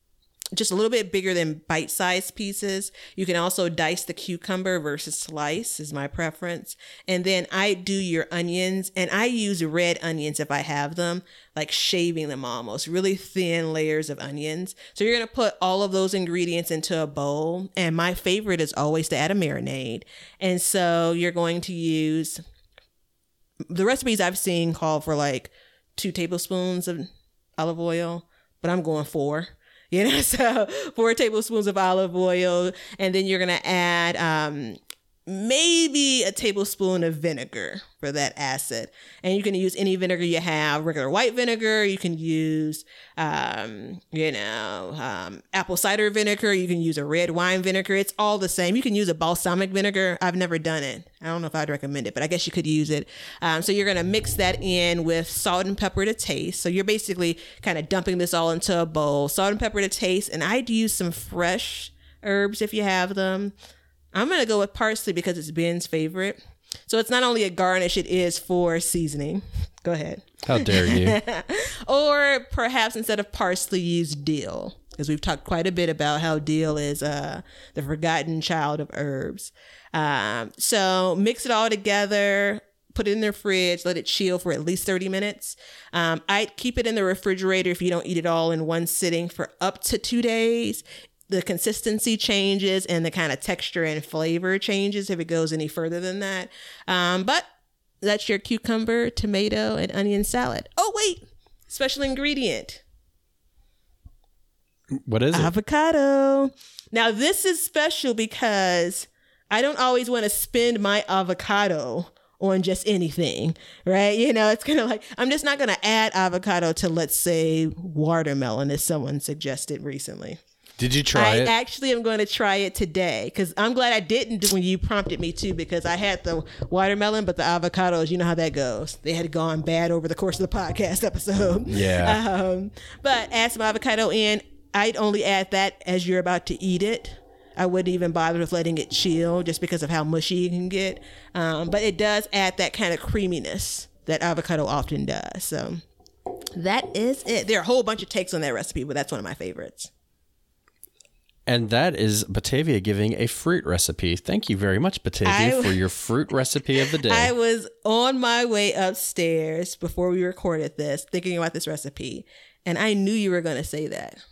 just a little bit bigger than bite-sized pieces. You can also dice the cucumber versus slice is my preference. And then I do your onions and I use red onions if I have them, like shaving them almost, really thin layers of onions. So you're to put all of those ingredients into a bowl. And my favorite is always to add a marinade. And so you're going to use the recipes I've seen call for like two tablespoons of olive oil, but I'm going four. You know, so four tablespoons of olive oil, and then you're gonna add um, maybe a tablespoon of vinegar for that acid. And you can use any vinegar you have, regular white vinegar. You can use, um, you know, um, apple cider vinegar. You can use a red wine vinegar. It's all the same. You can use a balsamic vinegar. I've never done it. I don't know if I'd recommend it, but I guess you could use it. Um, so you're going to mix that in with salt and pepper to taste. So you're basically kind of dumping this all into a bowl, salt and pepper to taste. And I'd use some fresh herbs if you have them. I'm going to go with parsley because it's Ben's favorite. So it's not only a garnish, it is for seasoning. Go ahead. How dare you? or perhaps instead of parsley, use dill. Because we've talked quite a bit about how dill is uh, the forgotten child of herbs. Um, so mix it all together, put it in the fridge, let it chill for at least 30 minutes. Um, I'd keep it in the refrigerator if you don't eat it all in one sitting for up to two days the consistency changes and the kind of texture and flavor changes if it goes any further than that. Um, but that's your cucumber, tomato, and onion salad. Oh, wait, special ingredient What is it? avocado. Now, this is special because I don't always want to spend my avocado on just anything, right? You know, it's kind of like I'm just not going to add avocado to, let's say, watermelon, as someone suggested recently. Did you try it? I it? actually am going to try it today because I'm glad I didn't when you prompted me to because I had the watermelon, but the avocados, you know how that goes. They had gone bad over the course of the podcast episode. Yeah. Um, but add some avocado in. I'd only add that as you're about to eat it. I wouldn't even bother with letting it chill just because of how mushy it can get. Um, but it does add that kind of creaminess that avocado often does. So that is it. There are a whole bunch of takes on that recipe, but that's one of my favorites. And that is Batavia giving a fruit recipe. Thank you very much, Batavia, I- for your fruit recipe of the day. I was on my way upstairs before we recorded this, thinking about this recipe, and I knew you were going to say that.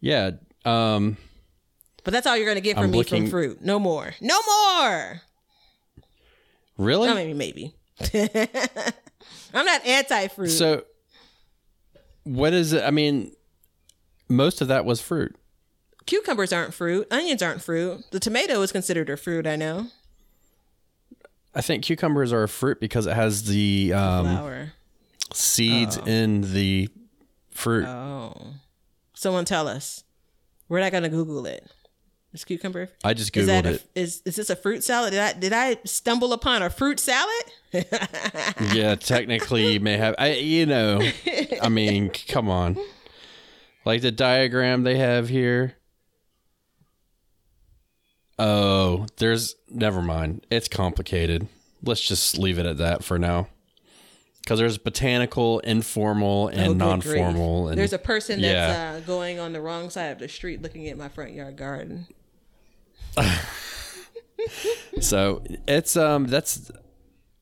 yeah. Um, But that's all you're going to get from I'm me looking- from fruit. No more. No more. really? I mean, maybe. I'm not anti-fruit. so, what is it? I mean, most of that was fruit. Cucumbers aren't fruit. Onions aren't fruit. The tomato is considered a fruit. I know. I think cucumbers are a fruit because it has the um, Flower. seeds in the fruit. Oh. Someone tell us. We're not going to Google it. Is cucumber? I just Is that googled a, it. is is this a fruit salad? Did I did I stumble upon a fruit salad? yeah, technically you may have. I, you know, I mean, come on. Like the diagram they have here. Oh, there's never mind. It's complicated. Let's just leave it at that for now. Because there's botanical, informal, and Oh, non-formal. And There's a person yeah. that's uh, going on the wrong side of the street looking at my front yard garden. So it's um that's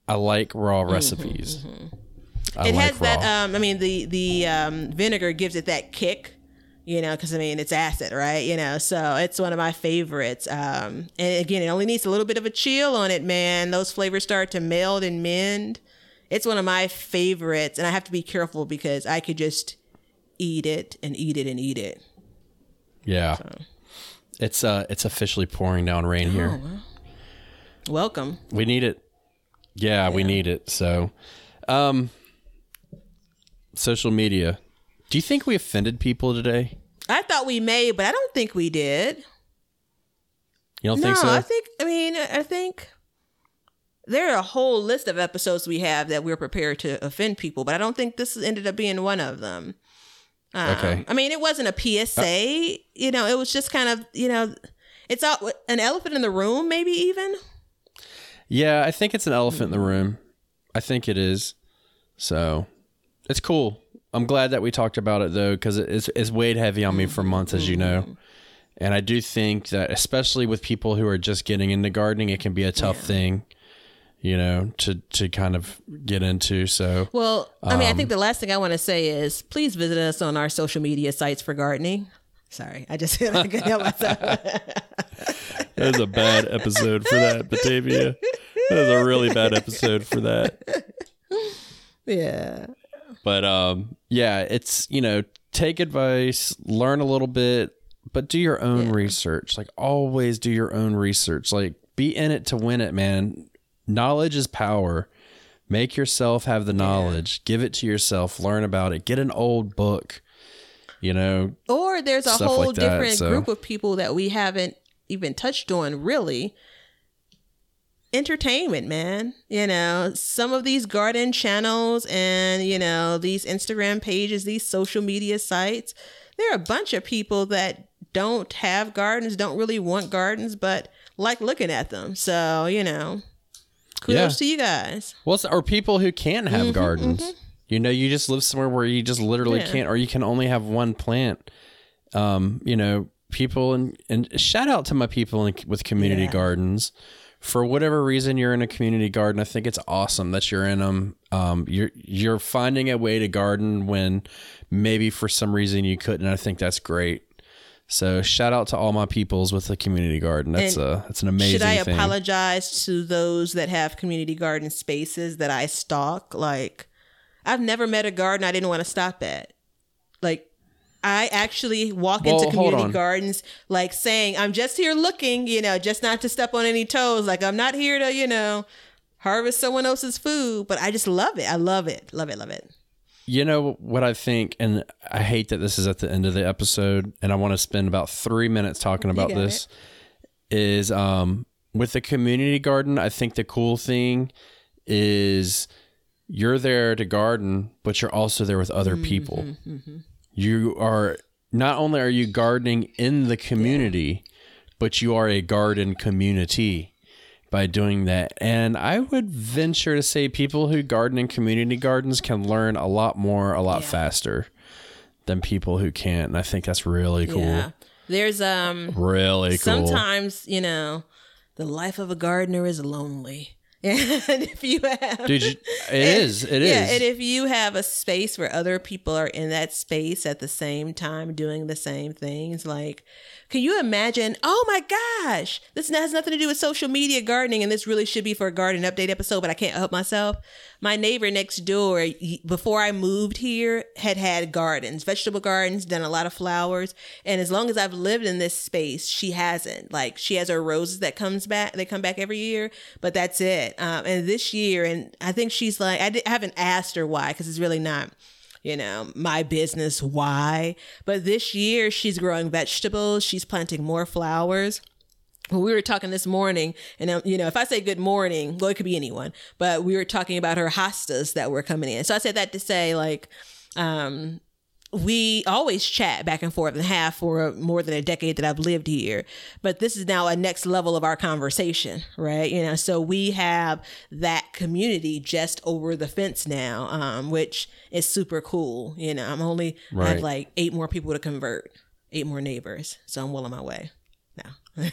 I like raw recipes. I Mm-hmm, it like has that um i mean the the um vinegar gives it that kick you know because i mean it's acid right you know so it's one of my favorites um and again it only needs a little bit of a chill on it man those flavors start to meld and mend it's one of my favorites and i have to be careful because i could just eat it and eat it and eat it yeah. It's uh it's officially pouring down rain here. welcome We need it. Yeah, we need it. So, um, social media. Do you think we offended people today? i thought we may but i don't think we did You don't no think so? i think i mean i think there are a whole list of episodes we have that we're prepared to offend people, but I don't think this ended up being one of them. Um, Okay. I mean, it wasn't a PSA. you know, it was just kind of, you know, it's all, an elephant in the room, maybe even. yeah, I think it's an elephant in the room. I think it is. So, it's cool. I'm glad that we talked about it though, because it's it's weighed heavy on me for months, as you know. And I do think that, especially with people who are just getting into gardening, it can be a tough thing, you know, to to kind of get into. So, Well, I mean, I Um, think the last thing I want to say is please visit us on our social media sites for gardening. Sorry, I just I couldn't help myself. That was a bad episode for that, Batavia. That was a really bad episode for that. yeah. But um, yeah, it's you know, take advice, learn a little bit, but do your own research. Like always do your own research. Like be in it to win it, man. Knowledge is power. Make yourself have the knowledge. Give it to yourself. Learn about it. Get an old book. You know, Or there's a whole like that, different so- group of people that we haven't even touched on really. Entertainment, man. You know, some of these garden channels and, you know, these Instagram pages, these social media sites, there are a bunch of people that don't have gardens, don't really want gardens, but like looking at them. So, you know, kudos Yeah. to you guys. Well, or people who can have gardens. You know, you just live somewhere where you just literally Yeah. can't, or you can only have one plant. Um, you know, people and and shout out to my people in, with community Yeah. gardens. For whatever reason, you're in a community garden. I think it's awesome that you're in them. Um, you're you're finding a way to garden when maybe for some reason you couldn't. I think that's great. So shout out to all my peoples with the community garden. That's And a that's an amazing Should I thing. apologize to those that have community garden spaces that I stalk? Like, I've never met a garden I didn't want to stop at. I actually walk Well, into community gardens, like saying, I'm just here looking, you know, just not to step on any toes. Like, I'm not here to, you know, harvest someone else's food, but I just love it. I love it. Love it. Love it. You know what I think, and I hate that this is at the end of the episode, and I want to spend about three minutes talking about this. Is um with the community garden, I think the cool thing is you're there to garden, but you're also there with other people. You are not only are you gardening in the community, but you are a garden community by doing that. And I would venture to say people who garden in community gardens can learn a lot more, a lot faster than people who can't. And I think that's really cool. Yeah. There's, um, Really cool. sometimes, you know, the life of a gardener is lonely. And if you have Dude, you, it is. It is. yeah, and if you have a space where other people are in that space at the same time doing the same things, like, can you imagine? Oh my gosh, this has nothing to do with social media gardening, and this really should be for a garden update episode, but I can't help myself. My neighbor next door, before I moved here, had had gardens, vegetable gardens, done a lot of flowers, and as long as I've lived in this space, she hasn't. Like, she has her roses that comes back, they come back every year, but that's it. Um, and this year, and I think she's like, I, I haven't asked her why because it's really not, you know, my business why. But this year, she's growing vegetables, she's planting more flowers. We were talking this morning, and um, you know, if I say good morning, well, it could be anyone, but we were talking about her hostas that were coming in. So I said that to say, like, um, we always chat back and forth and have for more than a decade that I've lived here. But this is now a next level of our conversation, right? You know, so we have that community just over the fence now, um, which is super cool. You know, I'm only I have like eight more people to convert, eight more neighbors, so I'm well on my way now. but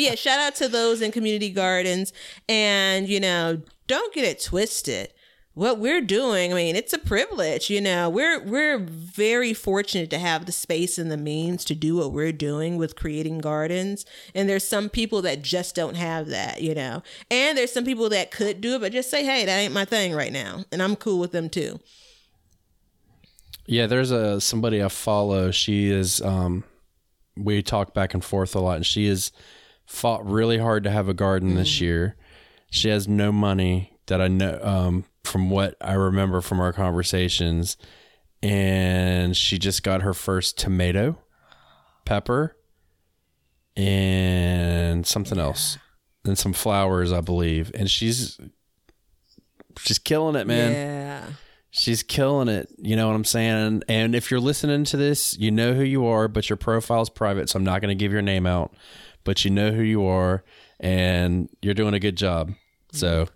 yeah, shout out to those in community gardens. And, you know, don't get it twisted. What we're doing, I mean, it's a privilege, you know. We're we're very fortunate to have the space and the means to do what we're doing with creating gardens. And there's some people that just don't have that, you know. And there's some people that could do it, but just say, hey, that ain't my thing right now. And I'm cool with them too. Yeah, there's a somebody I follow. She is um we talk back and forth a lot and she has fought really hard to have a garden this year. She has no money that I know um from what I remember from our conversations and she just got her first tomato, pepper, and something else. And some flowers, I believe. And she's she's killing it, man. Yeah. She's killing it. You know what I'm saying? And if you're listening to this, you know who you are, but your profile's private, so I'm not going to give your name out. But you know who you are, and you're doing a good job. So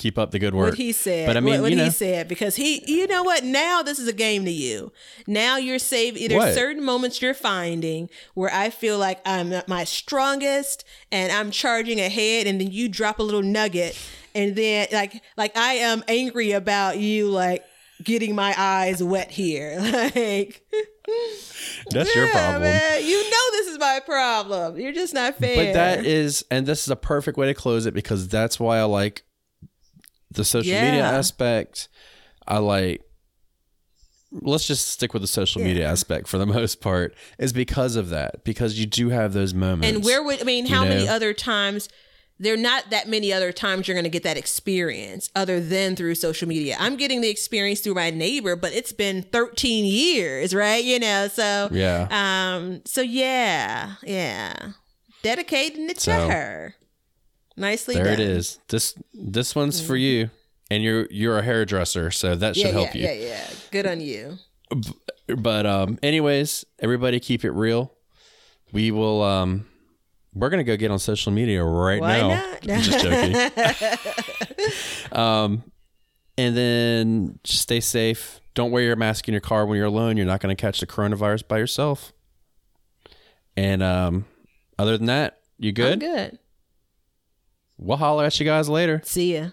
keep up the good work. What he said. But I mean, what, what you know, he said because he, you know what? Now this is a game to you. Now you're saving. There's certain moments you're finding where I feel like I'm at my strongest and I'm charging ahead, and then you drop a little nugget, and then like like I am angry about you like getting my eyes wet here. Like that's your problem. man, you know this is my problem. You're just not fair. But that is, and this is a perfect way to close it because that's why I like the social media aspect. I like let's just stick with the social media aspect for the most part is because of that because you do have those moments And where would I mean? How many other times? There are not that many other times you're going to get that experience other than through social media. I'm getting the experience through my neighbor, but it's been 13 years, right? You know, so yeah um, so yeah, yeah, dedicating it So, to her. Nicely there done. it is this this one's for you and you're you're a hairdresser so that should Yeah, help yeah, you yeah, yeah. Good on you. but um anyways everybody keep it real we will um we're gonna go get on social media right Why now not? I'm just joking um and then stay safe don't wear your mask in your car when you're alone you're not gonna catch the coronavirus by yourself and um other than that you I'm good good. We'll holler at you guys later See ya.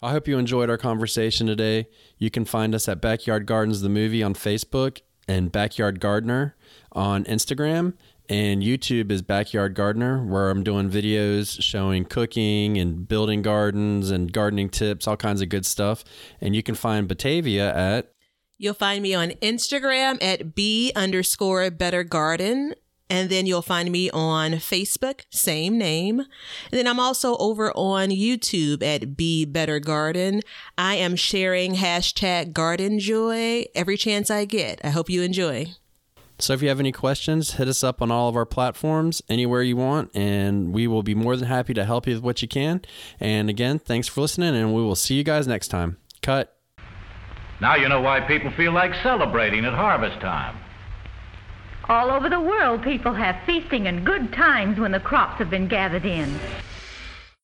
I hope you enjoyed our conversation today. You can find us at Backyard Gardens the Movie on Facebook and Backyard Gardener on Instagram. And YouTube is Backyard Gardener, where I'm doing videos showing cooking and building gardens and gardening tips, all kinds of good stuff. And you can find Batavia at You'll find me on Instagram at b underscore better garden. And then you'll find me on Facebook, same name. And then I'm also over on YouTube at Be Better Garden. I am sharing hashtag garden joy every chance I get. I hope you enjoy. So if you have any questions, hit us up on all of our platforms, anywhere you want, and we will be more than happy to help you with what you can. And again, thanks for listening, and we will see you guys next time. Cut. Now you know why people feel like celebrating at harvest time. All over the world, people have feasting and good times when the crops have been gathered in.